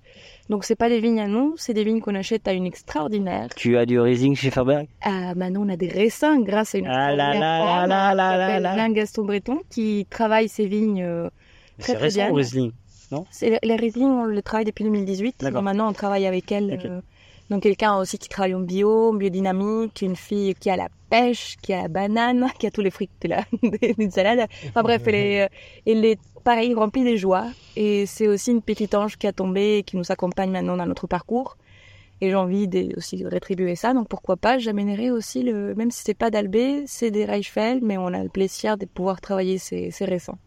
Donc, c'est pas des vignes à nous, c'est des vignes qu'on achète à une extraordinaire. Tu as du Riesling Schifferberg? Ah, maintenant, on a des raisins grâce à une ah là là là là là Gaston Breton qui travaille ses vignes euh, très, très récent, bien. Riesling, non? Les Riesling, on le travaille depuis 2018. Donc, maintenant, on travaille avec elle. Euh, donc quelqu'un aussi qui travaille en bio, en biodynamique, une fille qui a la pêche, qui a la banane, qui a tous les fruits de la d'une salade. Enfin bref, elle est, euh, elle est pareil remplie de joie. Et c'est aussi une petite ange qui a tombé et qui nous accompagne maintenant dans notre parcours. Et j'ai envie de, aussi de rétribuer ça. Donc pourquoi pas, j'amènerai aussi le, même si c'est pas d'Albé, c'est des Reichfeld, mais on a le plaisir de pouvoir travailler ces, ces récents.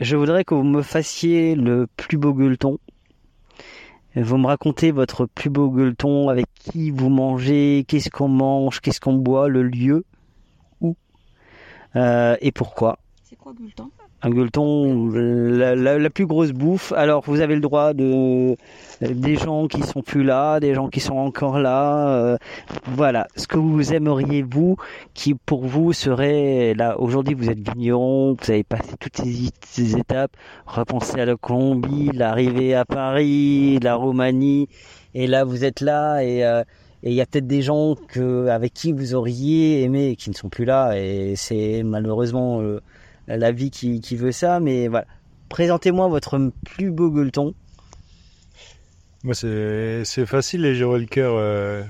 Je voudrais que vous me fassiez le plus beau gueuleton vous me racontez votre plus beau gueuleton, avec qui vous mangez, qu'est-ce qu'on mange, qu'est-ce qu'on boit, le lieu, où? Euh, et pourquoi? C'est quoi gueuleton? Un la, la- la plus grosse bouffe. Alors, vous avez le droit de des gens qui sont plus là, des gens qui sont encore là. euh, voilà, ce que vous aimeriez vous, qui pour vous serait là. Aujourd'hui, vous êtes vigneron, vous avez passé toutes ces, ces étapes. Repensez à la Colombie, l'arrivée à Paris, la Roumanie, et là, vous êtes là et euh, et il y a peut-être des gens que, avec qui vous auriez aimé qui ne sont plus là. Et c'est malheureusement euh, la vie qui, qui veut ça. Mais voilà. Présentez-moi votre plus beau gueuleton. Moi, c'est c'est facile et j'aurais le cœur euh,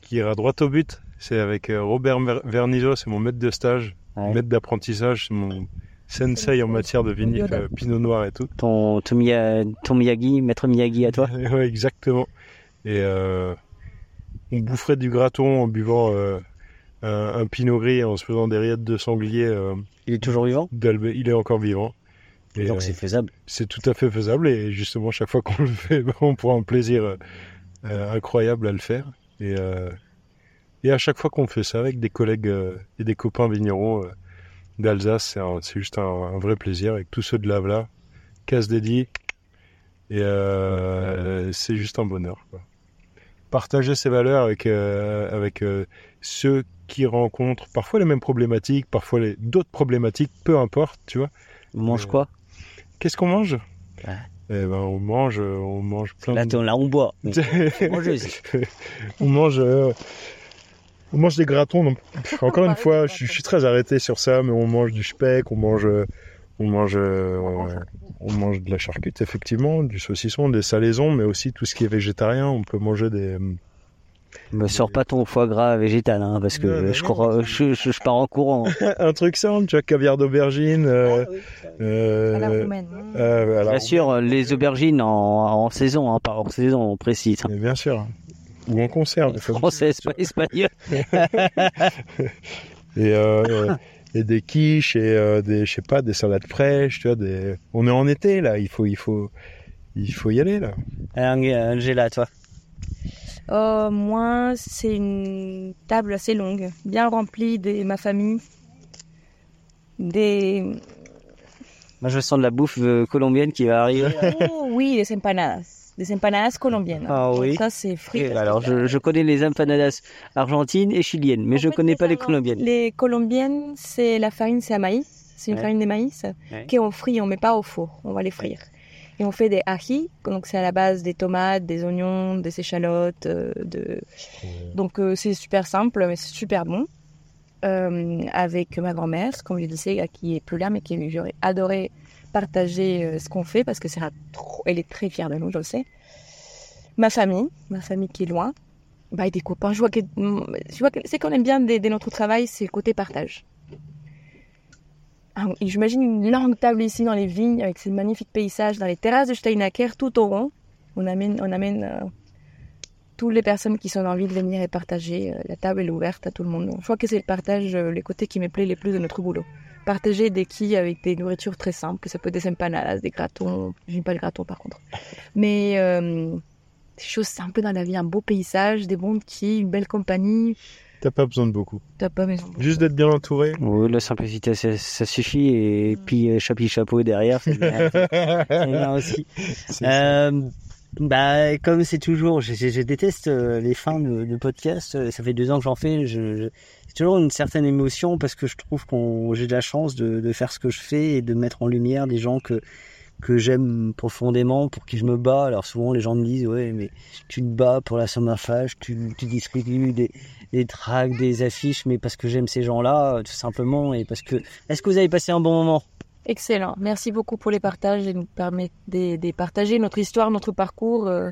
qui ira droit au but. C'est avec euh, Robert Ver- Vernizo, c'est mon maître de stage, maître d'apprentissage, c'est mon sensei en matière de vinif, euh, pinot noir et tout. Ton, ton, Miya- ton Miyagi, maître Miyagi à toi. Ouais, exactement. Et euh, on boufferait du graton en buvant euh, un, un pinot gris en se faisant des rillettes de sanglier. euh, il est toujours vivant? Il est encore vivant. Et, Donc euh, c'est faisable. C'est tout à fait faisable et justement chaque fois qu'on le fait, on prend un plaisir euh, euh, incroyable à le faire. Et, euh, et à chaque fois qu'on fait ça avec des collègues euh, et des copains vignerons euh, d'Alsace, c'est un- c'est juste un, un vrai plaisir avec tous ceux de Lavela, casse dédié. Et euh, c'est juste un bonheur. quoi. Partager ses valeurs avec, euh, avec euh, ceux qui rencontrent parfois les mêmes problématiques, parfois les- d'autres problématiques, peu importe, tu vois. On mange Euh, quoi? Qu'est-ce qu'on mange? Eh ben, on mange, euh, on mange plein Là, de... là, on boit. On mange, euh, on mange des gratons. donc, encore une fois, je, suis- je suis très arrêté sur ça, mais on mange du speck, on mange, on mange, euh, on mange de la charcute effectivement, du saucisson, des salaisons, mais aussi tout ce qui est végétarien. On peut manger des. Me sors pas ton foie gras végétal, hein, parce que Non, non, je, crois, je, je, je pars en courant. un truc simple, tu vois, caviar d'aubergine. euh, euh, À la roumaine. euh, à la Bien sûr, les aubergines en, en saison, hein, pas hors saison, on précise. Mais bien sûr. Ou en conserve. il faut- Française, pas espagnol. et, euh, et des quiches et euh, des je sais pas des salades fraîches tu vois des on est en été là il faut il faut il faut y aller là Angela toi Euh, moi, c'est une table assez longue, bien remplie de ma famille. Des... Moi je sens de la bouffe euh, colombienne qui va arriver. Oh, oui, des empanadas. Des empanadas colombiennes. Ah oui. Ça, c'est frit. Et Alors je, je connais les empanadas argentines et chiliennes, mais je connais pas les colombiennes. Les colombiennes, c'est la farine, c'est à maïs. C'est une Ouais. farine de maïs Ouais. qu'on frit, on met pas au four, on va les frire. Et on fait des ají, donc c'est à la base des tomates, des oignons, des échalotes, euh, de... donc euh, c'est super simple, mais c'est super bon. Euh, avec ma grand-mère, comme je disais, qui est plus là, mais qui j'aurais adoré partager ce qu'on fait parce que c'est trop, elle est très fière de nous, je le sais. Ma famille, ma famille qui est loin, bah, et des copains. Je vois que, je vois que c'est qu'on aime bien de, de notre travail, c'est le côté partage. Ah, J'imagine une longue table ici dans les vignes avec ces magnifiques paysages, dans les terrasses de Steinaker, tout au rond. On amène, on amène euh, toutes les personnes qui sont envie de venir et partager. Euh, La table est ouverte à tout le monde. Je crois que c'est le partage, euh, les côtés qui me plaît les plus de notre boulot. Partager des quilles avec des nourritures très simples, ça peut être des empanadas, des gratons. J'aime pas le graton par contre. Mais euh, des choses simples dans la vie, un beau paysage, des bons quilles, une belle compagnie. T'as pas besoin de beaucoup T'as pas besoin. juste d'être bien entouré Oui, la simplicité, ça, ça suffit. Et puis, euh, chapeau chapeau derrière, c'est bien, c'est bien aussi. Euh, bah, comme c'est toujours, je, je- je déteste euh, les fins de, de podcast. euh, Ça fait deux ans que j'en fais. Je, je- c'est toujours une certaine émotion parce que je trouve qu'on j'ai de la chance de, de faire ce que je fais et de mettre en lumière des gens que que j'aime profondément, pour qui je me bats. Alors souvent les gens me disent ouais mais tu te bats pour la somafage, tu, tu distribues des, des tracts, des affiches, mais parce que j'aime ces gens-là, tout simplement, et parce que est-ce que vous avez passé un bon moment? Excellent. Merci beaucoup pour les partages et nous permettre de, de partager notre histoire, notre parcours euh,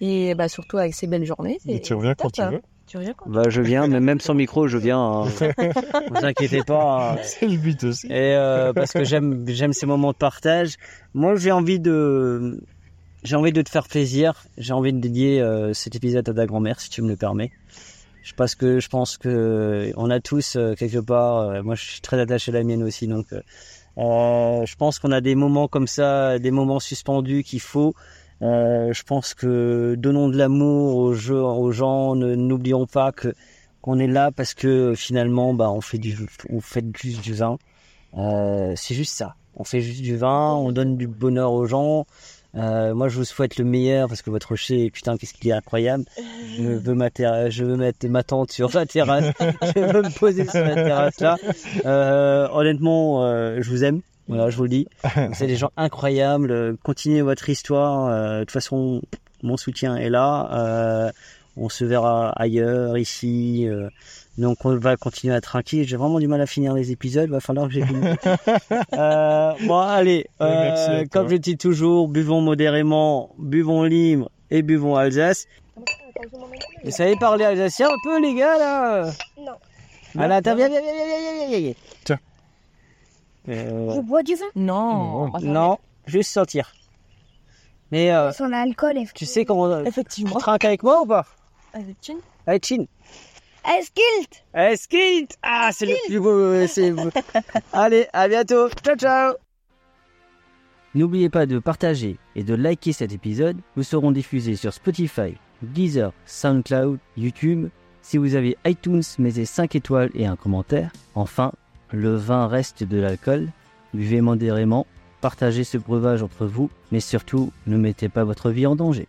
et bah, surtout avec ces belles journées. Et tu reviens quand tu hein. veux. Tu reviens quand Bah je viens, mais même sans micro, je viens. hein. vous inquiétez pas. hein. c'est le but aussi Et euh, parce que j'aime j'aime ces moments de partage. Moi, j'ai envie de j'ai envie de te faire plaisir. J'ai envie de dédier euh, cet épisode à ta grand-mère, si tu me le permets. Je parce que je pense que on a tous euh, quelque part. euh, moi, je suis très attaché à la mienne aussi, donc. euh, euh, je pense qu'on a des moments comme ça, des moments suspendus qu'il faut. Euh, je pense que donnons de l'amour aux, jeux, aux gens. Ne n'oublions pas que qu'on est là parce que finalement, bah, on fait du, on fait juste du vin. Euh, c'est juste ça. On fait juste du vin, on donne du bonheur aux gens. Euh, moi, je vous souhaite le meilleur parce que votre rocher, putain, qu'est-ce qu'il est incroyable. Je veux, ma terra- je veux mettre ma tente sur la terrasse. je veux me poser sur la terrasse là. Euh, honnêtement, euh, je vous aime. Voilà, je vous le dis. Vous êtes des gens incroyables. Euh, Continuez votre histoire. Euh, de toute façon, mon soutien est là. Euh, on se verra ailleurs, ici. Donc on va continuer à être tranquille. J'ai vraiment du mal à finir les épisodes. Il Va falloir que j'ai euh, Bon, allez. Euh, comme je dis toujours, buvons modérément, buvons libre et buvons Alsace. Vous savez parler alsacien un peu, les gars, là? Non. Ah, voilà, attends, viens, viens, viens, viens, viens, viens. Tiens. Euh... Bois du vin? Non. Non, juste sentir. Mais. Euh, Sans l'alcool, Tu sais comment. Effectivement. Tu trinques avec moi ou pas? Avec Chin Avec Chin. Eskilt Allez, skint Ah, c'est le plus beau... c'est beau. Allez, à bientôt. Ciao, ciao N'oubliez pas de partager et de liker cet épisode. Nous serons diffusés sur Spotify, Deezer, SoundCloud, YouTube. Si vous avez iTunes, mettez 5 étoiles et un commentaire. Enfin, le vin reste de l'alcool. Buvez modérément, partagez ce breuvage entre vous, mais surtout, ne mettez pas votre vie en danger.